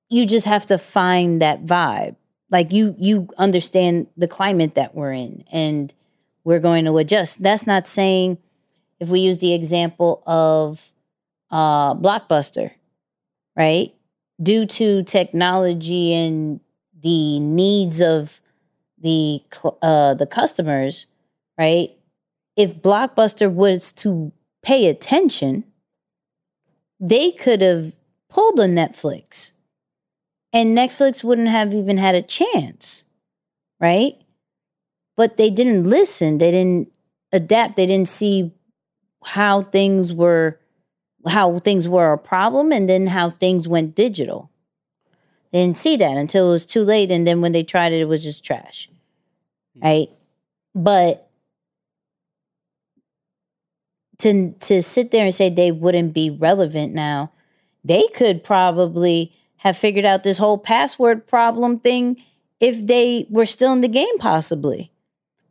you just have to find that vibe. Like you you understand the climate that we're in and we're going to adjust. That's not saying if we use the example of uh Blockbuster, right? Due to technology and the needs of the uh the customers, right? If Blockbuster was to pay attention, they could have pulled a Netflix and Netflix wouldn't have even had a chance, right? But they didn't listen, they didn't adapt, they didn't see how things were how things were a problem and then how things went digital. They didn't see that until it was too late and then when they tried it it was just trash. Hmm. Right? But to to sit there and say they wouldn't be relevant now, they could probably have figured out this whole password problem thing if they were still in the game, possibly.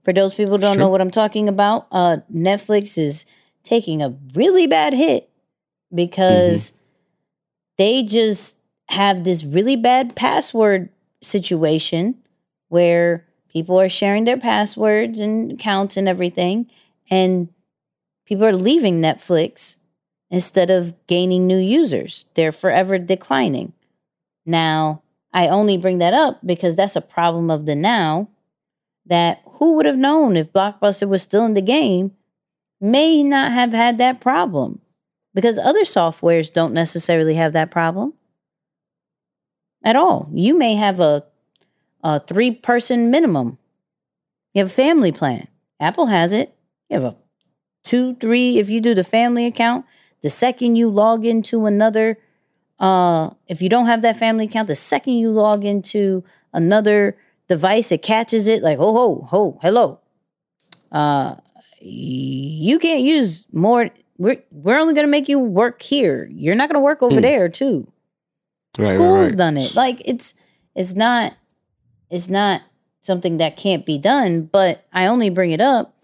For those people who don't sure. know what I'm talking about, uh, Netflix is taking a really bad hit because mm-hmm. they just have this really bad password situation where people are sharing their passwords and accounts and everything, and people are leaving Netflix instead of gaining new users. They're forever declining. Now, I only bring that up because that's a problem of the now that who would have known if Blockbuster was still in the game may not have had that problem because other softwares don't necessarily have that problem at all. You may have a, a three person minimum, you have a family plan. Apple has it. You have a two, three, if you do the family account, the second you log into another uh, if you don't have that family account, the second you log into another device, it catches it like, ho, ho, ho, hello. Uh, you can't use more. We're, we're only going to make you work here. You're not going to work over hmm. there too. Right, School's right, right. done it. Like it's, it's not, it's not something that can't be done, but I only bring it up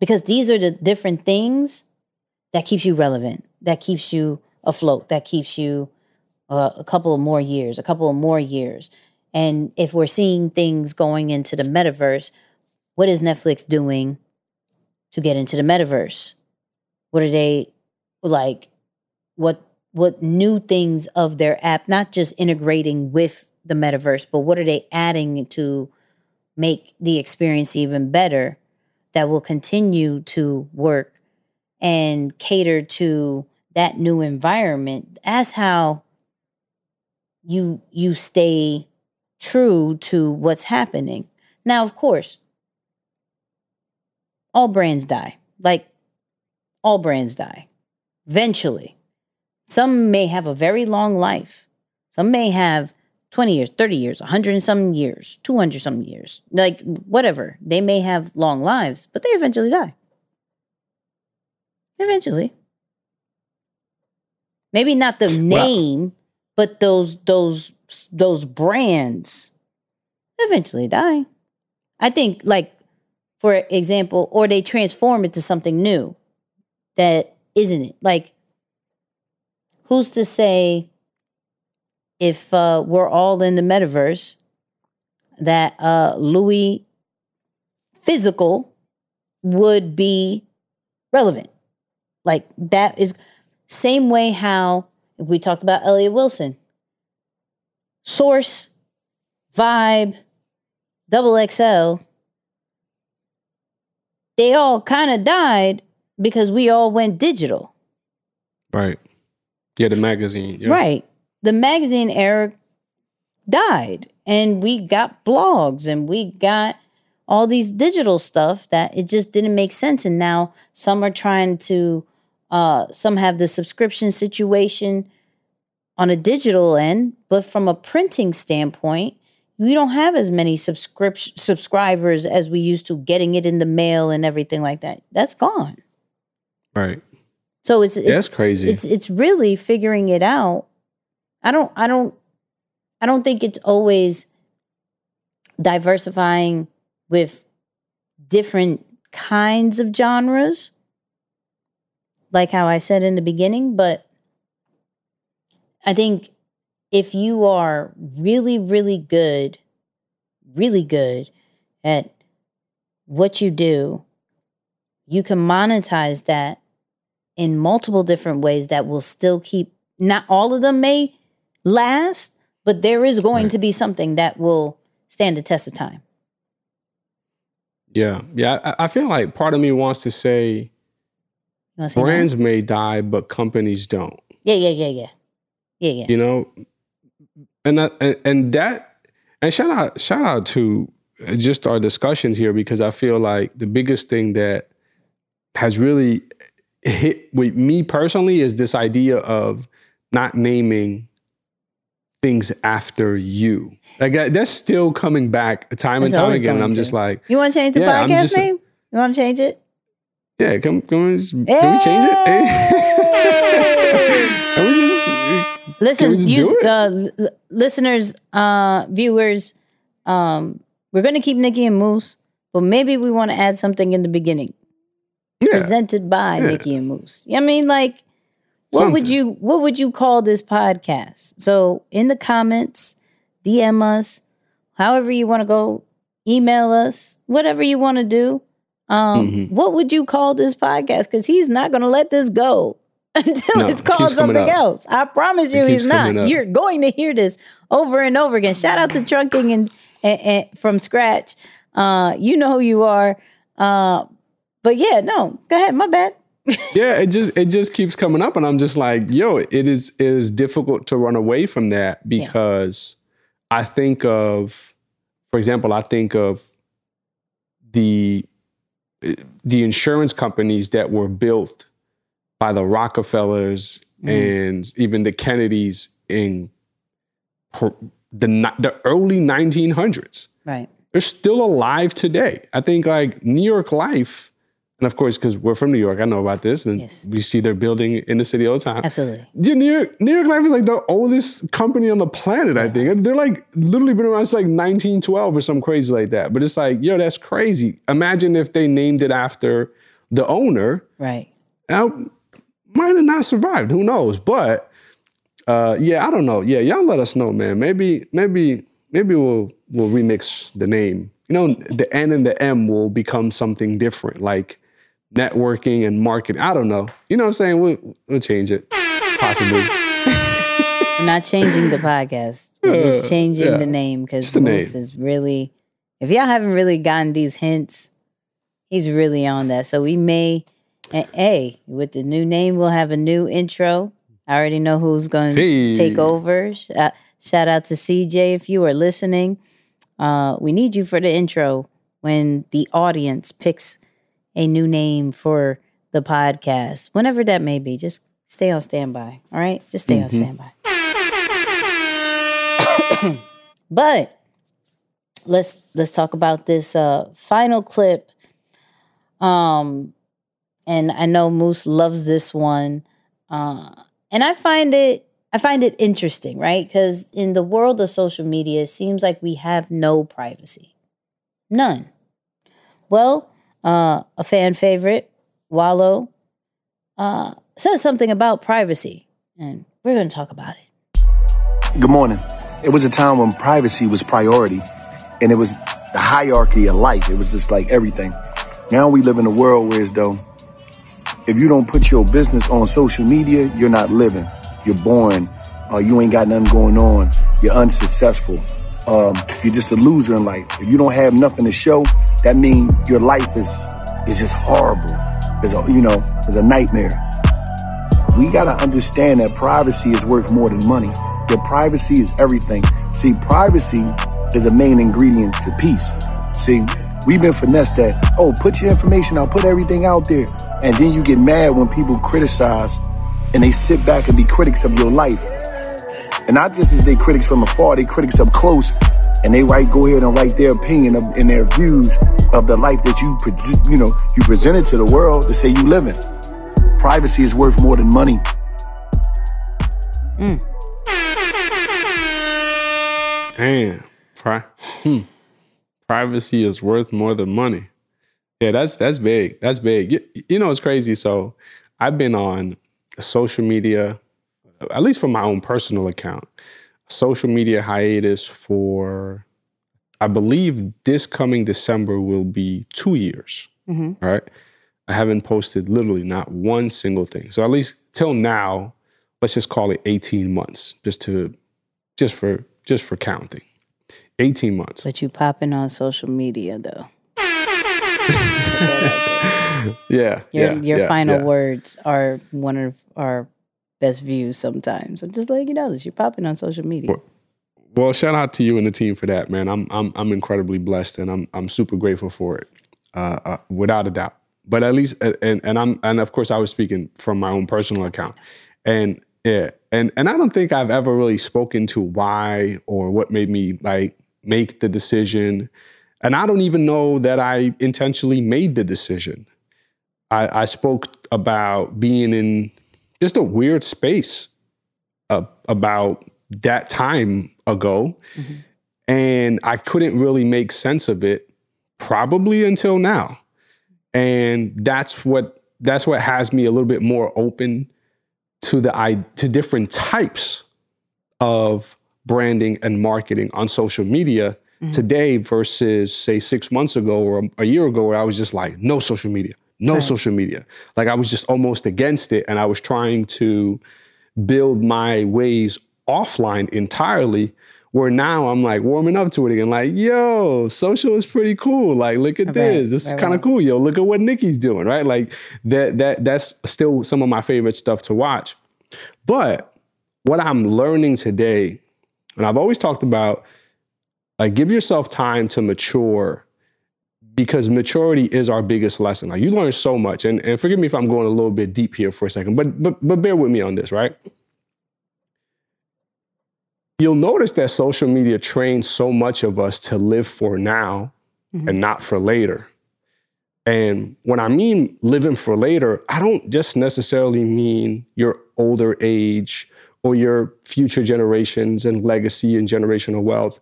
because these are the different things that keeps you relevant, that keeps you afloat that keeps you uh, a couple of more years, a couple of more years. And if we're seeing things going into the metaverse, what is Netflix doing to get into the metaverse? What are they like? What what new things of their app? Not just integrating with the metaverse, but what are they adding to make the experience even better? That will continue to work and cater to that new environment that's how you you stay true to what's happening. Now of course all brands die. Like all brands die. Eventually. Some may have a very long life. Some may have 20 years 30 years 100 and some years 200 some years. Like whatever. They may have long lives but they eventually die. Eventually. Maybe not the name, but those those those brands eventually die. I think like for example, or they transform it to something new that isn't it. Like who's to say if uh, we're all in the metaverse that uh, Louis physical would be relevant. Like that is same way how if we talked about Elliott Wilson, Source, Vibe, Double XL, they all kind of died because we all went digital. Right. Yeah, the magazine. Yeah. Right. The magazine era died and we got blogs and we got all these digital stuff that it just didn't make sense and now some are trying to uh some have the subscription situation on a digital end but from a printing standpoint we don't have as many subscription subscribers as we used to getting it in the mail and everything like that that's gone Right. so it's, it's that's crazy. it's it's really figuring it out. I don't I don't I don't think it's always diversifying with different kinds of genres like how I said in the beginning, but I think if you are really really good really good at what you do, you can monetize that in multiple different ways that will still keep not all of them may last but there is going Right. to be something that will stand the test of time Yeah. Yeah. I, I feel like part of me wants to say you want to that? brands may die, but companies don't. yeah yeah yeah yeah yeah yeah You know, and that, and, and that and shout out shout out to just our discussions here because I feel like the biggest thing that has really hit with me personally is this idea of not naming things after you. Like that- that's still coming back time and time again. And I'm just like, you want to change the Yeah, podcast just- name you want to change it yeah, can, can we, just, can we change it? *laughs* can we just, Listen, we just use, uh, l- listeners, uh, viewers, um, we're going to keep Nicky and Moose, but maybe we want to add something in the beginning. yeah. Presented by Yeah. Nicky and Moose. I mean, like, what would you what would you call this podcast? So in the comments, DM us, however you want to go, email us, whatever you want to do. Um, Mm-hmm. What would you call this podcast? Because he's not going to let this go *laughs* until No, it's called coming something else. I promise you, he's not. You're going to hear this over and over again. Shout out to Trunking and, and, and from scratch. Uh, you know who you are. Uh, but yeah, no, go ahead. My bad. *laughs* yeah, it just it just keeps coming up, and I'm just like, yo, it is it is difficult to run away from that because I think of, for example, I think of the the insurance companies that were built by the Rockefellers mm-hmm. and even the Kennedys in per- the the early 1900s Right. they're still alive today. I think like New York Life, and of course, because we're from New York, I know about this, and Yes. we see their building in the city all the time. Absolutely. Yeah, New York, New York Life is like the oldest company on the planet, I think. They're like literally been around since like 1912 or something crazy like that. But it's like, yo, that's crazy. Imagine if they named it after the owner. Right. Now, might have not survived. Who knows? But uh, yeah, I don't know. Yeah, y'all let us know, man. Maybe, maybe, maybe we'll we'll remix the name. You know, the N and the M will become something different, like networking and marketing. I don't know. You know what I'm saying? We'll we'll change it, possibly. *laughs* We're not changing the podcast. We're just changing yeah. the name because Moose name. is really, if y'all haven't really gotten these hints, he's really on that. So we may, and hey, with the new name, we'll have a new intro. I already know who's going to Hey. take over. Shout, shout out to CJ if you are listening. Uh, we need you for the intro when the audience picks a new name for the podcast, whenever that may be. Just stay on standby. All right, just stay on standby. *coughs* but let's let's talk about this uh, final clip. Um, and I know Moose loves this one, uh, and I find it I find it interesting, right? Because in the world of social media, it seems like we have no privacy, none. Well, uh, a fan favorite, Wallo, uh, says something about privacy, and we're going to talk about it. Good morning. It was a time when privacy was priority and it was the hierarchy of life. It was just like everything. Now we live in a world where as though if you don't put your business on social media, you're not living. You're boring. Uh, you ain't got nothing going on. You're unsuccessful. Um, you're just a loser in life. If you don't have nothing to show, that means your life is is just horrible. It's a, you know, it's a nightmare. we gotta understand that privacy is worth more than money. Your privacy is everything. See, privacy is a main ingredient to peace. See, we've been finessed that, oh, put your information out, put everything out there. And then you get mad when people criticize and they sit back and be critics of your life. And not just as they critics from afar, they critics up close and they write, go ahead and write their opinion of, and their views of the life that you, produ- you know, you presented to the world to say you live in. Privacy is worth more than money. Damn. Pri- hmm. Privacy is worth more than money. Yeah, that's that's big. That's big. You, you know, it's crazy. So I've been on social media, at least from my own personal account, social media hiatus for I believe this coming December will be two years. Mm-hmm. Right. I haven't posted literally not one single thing. So at least till now, let's just call it 18 months, just to just for just for counting. 18 months. But you popping on social media though. *laughs* Yeah. Your yeah, your yeah, final yeah. words are one of our best views sometimes. I'm just letting you know that you're popping on social media. Well, shout out to you and the team for that, man. I'm I'm I'm incredibly blessed and I'm I'm super grateful for it, uh, uh, without a doubt. But at least, and and I'm and of course I was speaking from my own personal account, and yeah, and and I don't think I've ever really spoken to why or what made me like make the decision, and I don't even know that I intentionally made the decision. I, I spoke about being in just a weird space uh, about that time ago. And I couldn't really make sense of it probably until now. And that's what that's what has me a little bit more open to the i to different types of branding and marketing on social media today versus say 6 months ago or a year ago where I was just like no social media. No social media. Like I was just almost against it and I was trying to build my ways offline entirely where now I'm like warming up to it again. Like, yo, social is pretty cool. Like, look at this. This is kind of right. cool. Yo, look at what Nicky's doing, right? Like that that that's still some of my favorite stuff to watch. But what I'm learning today, and I've always talked about, like give yourself time to mature because maturity is our biggest lesson. Like you learn so much. And, and forgive me if I'm going a little bit deep here for a second, but but but bear with me on this, right? You'll notice that social media trains so much of us to live for now mm-hmm. and not for later. And when I mean living for later, I don't just necessarily mean your older age or your future generations and legacy and generational wealth.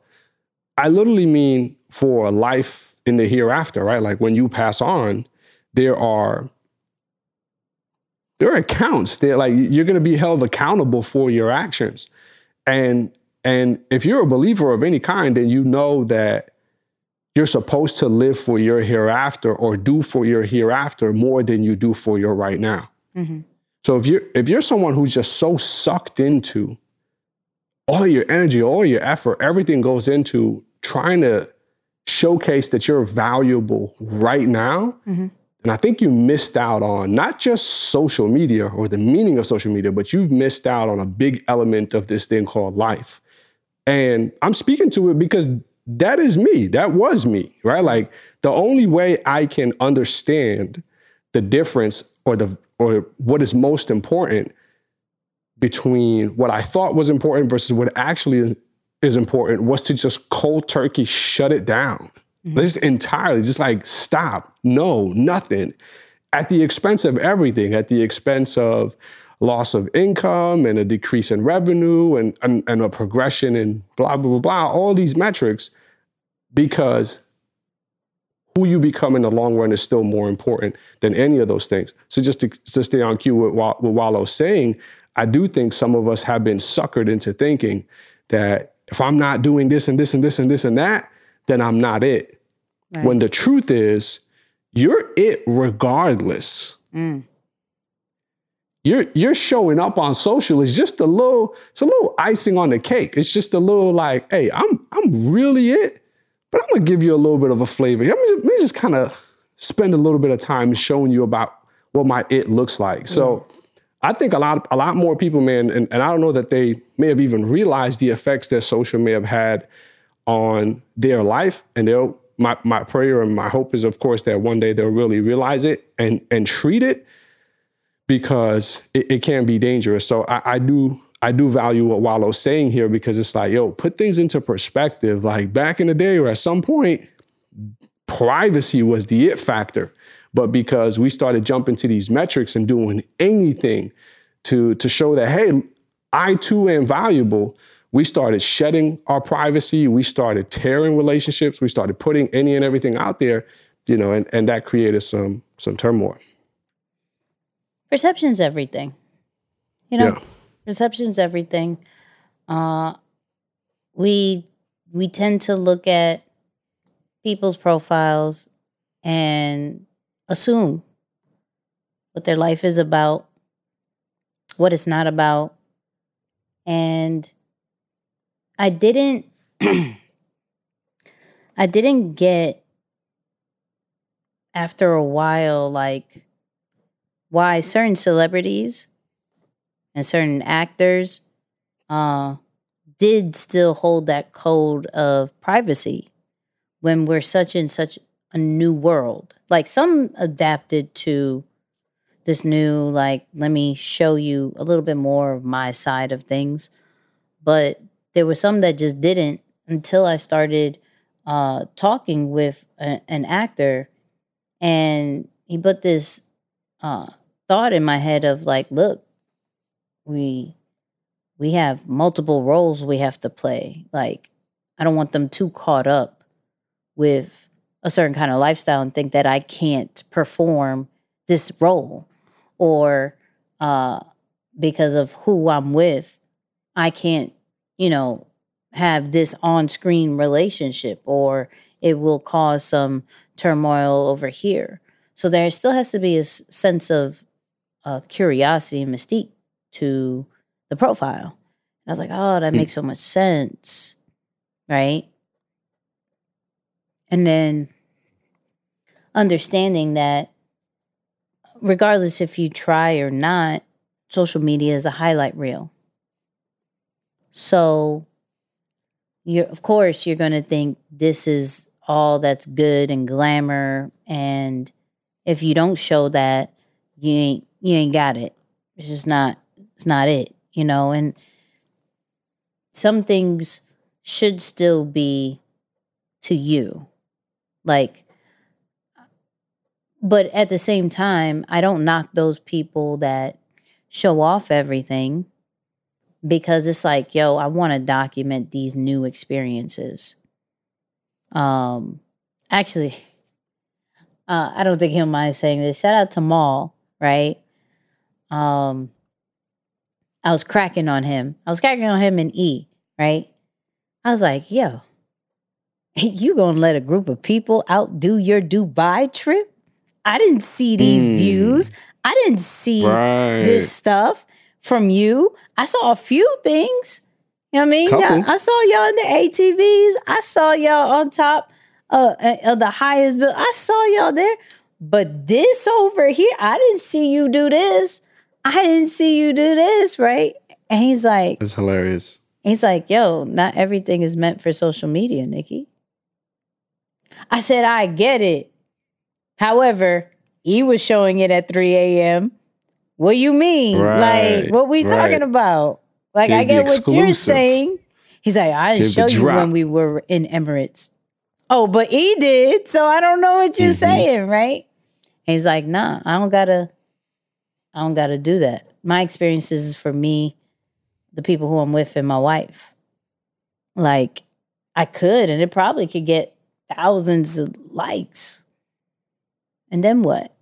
I literally mean for a life in the hereafter, right? Like when you pass on, there are there are accounts. They're like you're going to be held accountable for your actions, and and if you're a believer of any kind, then you know that you're supposed to live for your hereafter or do for your hereafter more than you do for your right now. Mm-hmm. So if you're if you're someone who's just so sucked into all of your energy, all your effort, everything goes into trying to showcase that you're valuable right now, and I think you missed out on not just social media or the meaning of social media, but you've missed out on a big element of this thing called life. And I'm speaking to it because that is me. That was me, right? Like the only way I can understand the difference or the or what is most important between what I thought was important versus what actually is important was to just cold turkey shut it down. Mm-hmm. Just entirely, just like stop. No, nothing. At the expense of everything, at the expense of loss of income and a decrease in revenue and, and, and a progression in blah, blah, blah, blah, all these metrics, because who you become in the long run is still more important than any of those things. So just to, to stay on cue with what, what Wallo's saying, I do think some of us have been suckered into thinking that if I'm not doing this and this and this and this and that, then I'm not it. When the truth is, you're it regardless. Mm. You're you're showing up on social is just a little, it's a little icing on the cake. It's just a little like, hey, I'm I'm really it, but I'm gonna give you a little bit of a flavor. Let me just, let me just kind of spend a little bit of time showing you about what my it looks like. So I think a lot a lot more people, man, and, and I don't know that they may have even realized the effects that social may have had on their life. And they'll my my prayer and my hope is, of course, that one day they'll really realize it and and treat it because it, it can be dangerous. So I, I do I do value what Wallo's saying here because it's like, yo, put things into perspective. Like back in the day, or at some point, privacy was the it factor. But because we started jumping to these metrics and doing anything to, to show that, hey, I too am valuable, we started shedding our privacy. We started tearing relationships. We started putting any and everything out there, you know, and, and that created some some turmoil. Perception's everything. You know, Yeah. perception's everything. Uh we we tend to look at people's profiles and assume what their life is about, what it's not about. And I didn't *clears throat* I didn't get after a while like why certain celebrities and certain actors uh, did still hold that code of privacy when we're such in such a new world. Like some adapted to this new, like, let me show you a little bit more of my side of things. But there were some that just didn't until I started uh, talking with a, an actor and he put this uh, thought in my head of like, look, we we have multiple roles we have to play. Like, I don't want them too caught up with a certain kind of lifestyle and think that I can't perform this role or uh, because of who I'm with, I can't, you know, have this on screen relationship or it will cause some turmoil over here. So there still has to be a sense of uh, curiosity and mystique to the profile. And I was like, oh, that makes so much sense. Right. And then understanding that regardless if you try or not, social media is a highlight reel. So you're of course you're gonna think this is all that's good and glamour and if you don't show that you ain't you ain't got it. It's just not it's not it, you know, and some things should still be to you. Like but at the same time, I don't knock those people that show off everything because it's like, yo, I want to document these new experiences. Um, actually, *laughs* uh, I don't think he'll mind saying this. Shout out to Mal, right? Um, I was cracking on him. I was cracking on him in E, right? I was like, yo, you gonna let a group of people outdo your Dubai trip? I didn't see these Mm. views. I didn't see Right. this stuff from you. I saw a few things. You know what I mean? Couple. I saw y'all in the ATVs. I saw y'all on top uh, uh, of the highest bill. I saw y'all there. But this over here, I didn't see you do this. I didn't see you do this, right? And he's like, It's hilarious. He's like, yo, not everything is meant for social media, Nicky. I said, I get it. However, he was showing it at 3 a.m. What you mean? Right, like, what we right. talking about? Like, I get what you're saying. He's like, I didn't show you when we were in Emirates. Oh, but he did. So I don't know what you're Mhm. saying, right? And he's like, nah, I don't gotta, I don't gotta do that. My experiences is for me, the people who I'm with, and my wife. Like, I could, and it probably could get thousands of likes. And then what?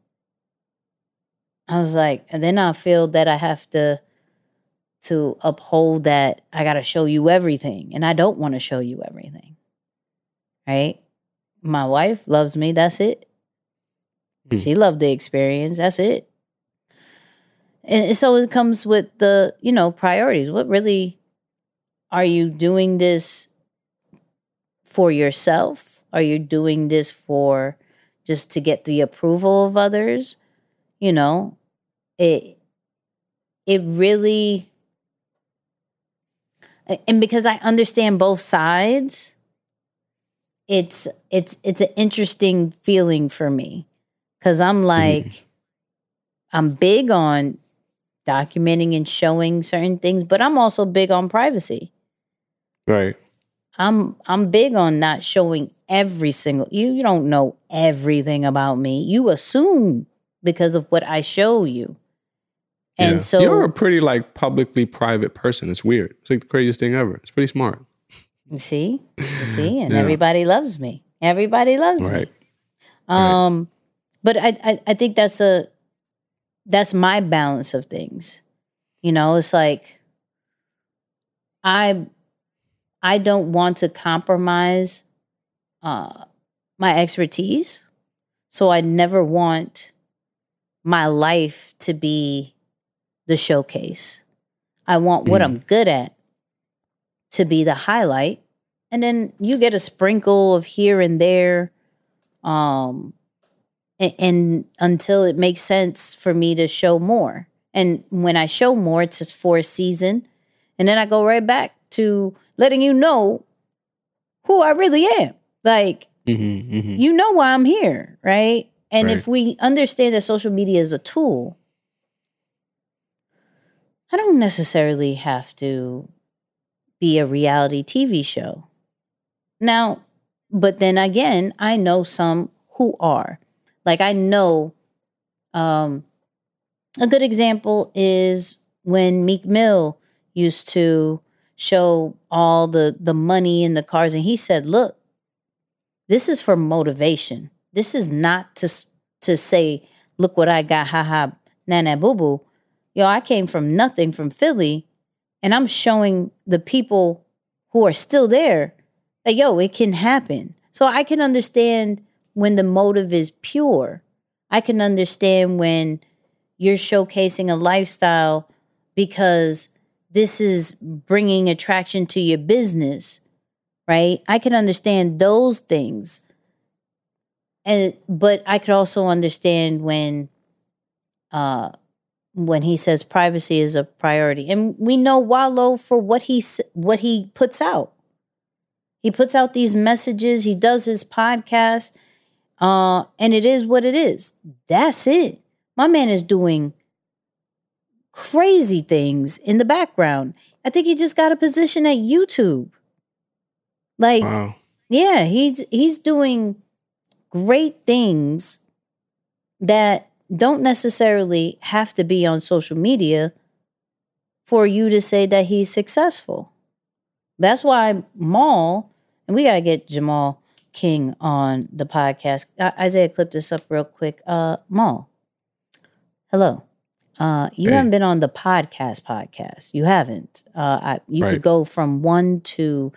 I was like, and then I feel that I have to to uphold that I got to show you everything, and I don't want to show you everything. Right? My wife loves me. That's it. Hmm. She loved the experience. That's it. And so it comes with the, you know, priorities. What really are you doing this for yourself? Are you doing this for just to get the approval of others? You know, it it really and because I understand both sides, it's it's it's an interesting feeling for me cuz I'm like mm. I'm big on documenting and showing certain things, but I'm also big on privacy. Right. I'm I'm big on not showing every single you you don't know everything about me. You assume because of what I show you. And yeah. so you're a pretty like publicly private person. It's weird. It's like the craziest thing ever. It's pretty smart. You see? You see? *laughs* And yeah. everybody loves me. Everybody loves right. me. Um right. but I, I I think that's a that's my balance of things. You know, it's like I I don't want to compromise uh my expertise. So I never want my life to be the showcase. I want what mm. I'm good at to be the highlight. And then you get a sprinkle of here and there. Um, and, and until it makes sense for me to show more. And when I show more, it's just for a season. And then I go right back to letting you know who I really am. Like, mm-hmm, mm-hmm. you know why I'm here, right? And right. if we understand that social media is a tool, I don't necessarily have to be a reality TV show. Now, but then again, I know some who are. Like I know um a good example is when Meek Mill used to show all the the money in the cars and he said, "Look, this is for motivation. This is not to to say, look what I got, haha, nana boo boo yo, I came from nothing from Philly, and I'm showing the people who are still there that, yo, it can happen. So I can understand when the motive is pure. I can understand when you're showcasing a lifestyle because this is bringing attraction to your business, right? I can understand those things. And but I could also understand when uh when he says privacy is a priority. And we know Wallo for what he what he puts out. He puts out these messages, he does his podcast, uh, and it is what it is. That's it. My man is doing crazy things in the background. I think he just got a position at YouTube. Like, wow. yeah, he's he's doing great things that don't necessarily have to be on social media for you to say that he's successful. That's why Mal, and we got to get Jamal King on the podcast. Isaiah, clip this up real quick. Uh, Mal, hello. Uh, you hey. haven't been on the podcast podcast. You haven't. Uh, I, you right. could go from one to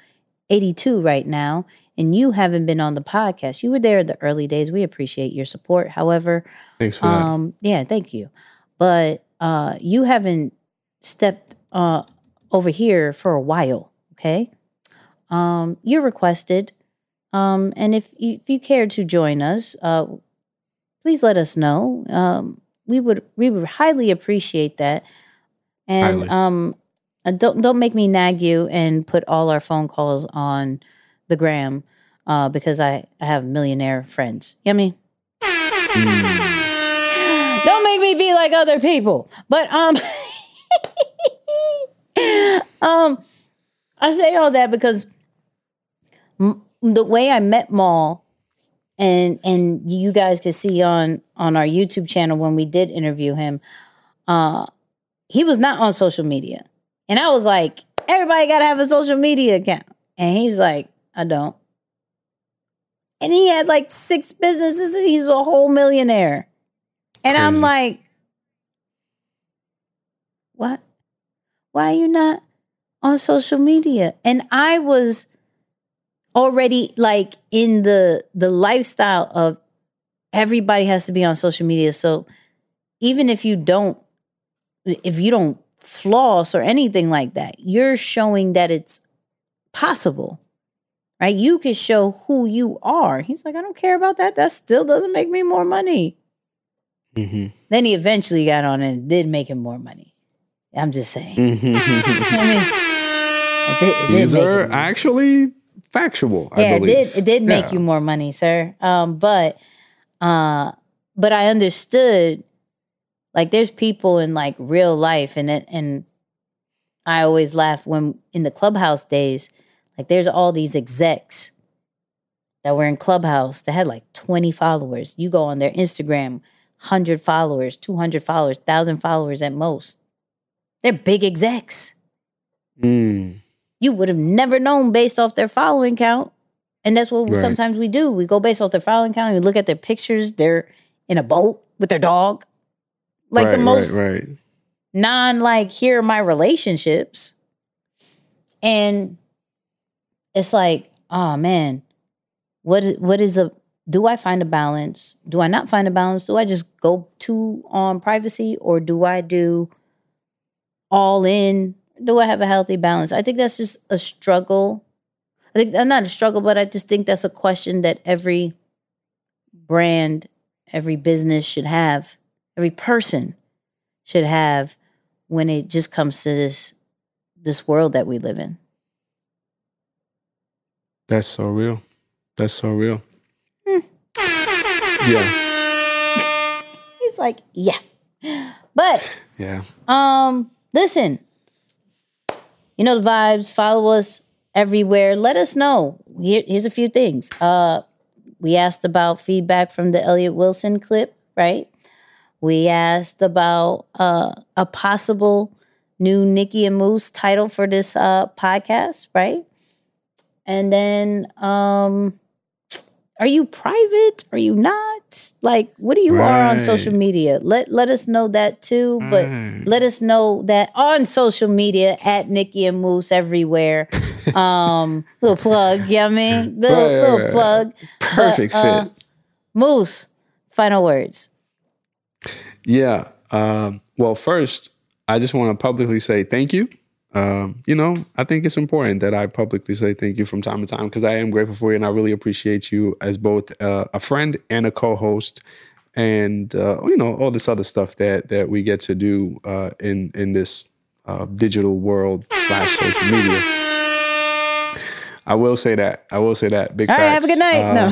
82 right now, and you haven't been on the podcast. You were there in the early days. We appreciate your support. However, thanks for um, that. Yeah, thank you. But uh, you haven't stepped uh, over here for a while. Okay, um, you're requested, um, and if you, if you care to join us, uh, please let us know. Um, we would we would highly appreciate that. And um, uh, don't don't make me nag you and put all our phone calls on the gram uh, because I, I have millionaire friends. You know I mean? Mm. Don't make me be like other people. But um *laughs* um I say all that because m- the way I met Mal and and you guys could see on on our YouTube channel when we did interview him uh he was not on social media and I was like, everybody got to have a social media account. And he's like, I don't. And he had like six businesses and he's a whole millionaire. And Crazy. I'm like, what? Why are you not on social media? And I was already like in the the lifestyle of everybody has to be on social media. So even if you don't if you don't floss or anything like that. You're showing that it's possible, right? You can show who you are. He's like, I don't care about that. That still doesn't make me more money. Mm-hmm. Then he eventually got on and did make him more money. I'm just saying. *laughs* I mean, it did, it did These are actually factual. I yeah, it did. It did make Yeah. you more money, sir. Um, but, uh, but I understood. Like, there's people in like real life, and it, and I always laugh when in the clubhouse days. Like, there's all these execs that were in clubhouse that had like 20 followers. You go on their Instagram, 100 followers, 200 followers, 1,000 followers at most. They're big execs Mm, you would have never known based off their following count. And that's what Right. sometimes we do. We go based off their following count. We look at their pictures. They're in a boat with their dog. Like right, the most Right, right. non like here are my relationships. And it's like, oh man, what is, what is a do I find a balance? Do I not find a balance? Do I just go too on privacy or do I do all in? Do I have a healthy balance? I think that's just a struggle. I think I'm not a struggle, but I just think that's a question that every brand, every business should have, every person should have when it just comes to this this world that we live in. That's so real. That's so real. Hmm. yeah, *laughs* He's like, yeah. But yeah. um listen. You know the vibes. Follow us everywhere. Let us know. Here, here's a few things. Uh we asked about feedback from the Elliott Wilson clip, right? We asked about uh, a possible new Nicky and Moose title for this uh, podcast, right? And then, um, are you private? Are you not? Like, what do you are on social media? Let let us know that too. But Right. let us know that on social media at Nicky and Moose everywhere. *laughs* um, little plug, you know I mean? Little, Right, right, little right. plug. Perfect But, uh, fit. Moose, final words. Yeah. Um, well, first, I just want to publicly say thank you. Um, you know, I think it's important that I publicly say thank you from time to time because I am grateful for you and I really appreciate you as both uh, a friend and a co-host, and uh, you know all this other stuff that that we get to do uh, in in this uh, digital world slash social media. I will say that. I will say that. Big All right, have a good night. Uh, no,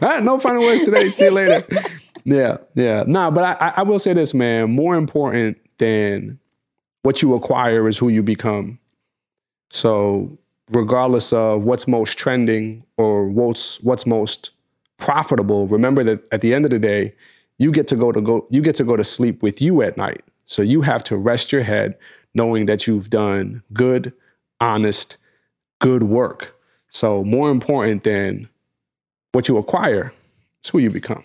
*laughs* all right, no final words today. See you later. *laughs* Yeah, yeah. Nah, but I- I will say this, man. More important than what you acquire is who you become. So, regardless of what's most trending or what's what's most profitable, remember that at the end of the day, you get to go to go you get to go to sleep with you at night. So you have to rest your head knowing that you've done good, honest, good work. So more important than what you acquire is who you become.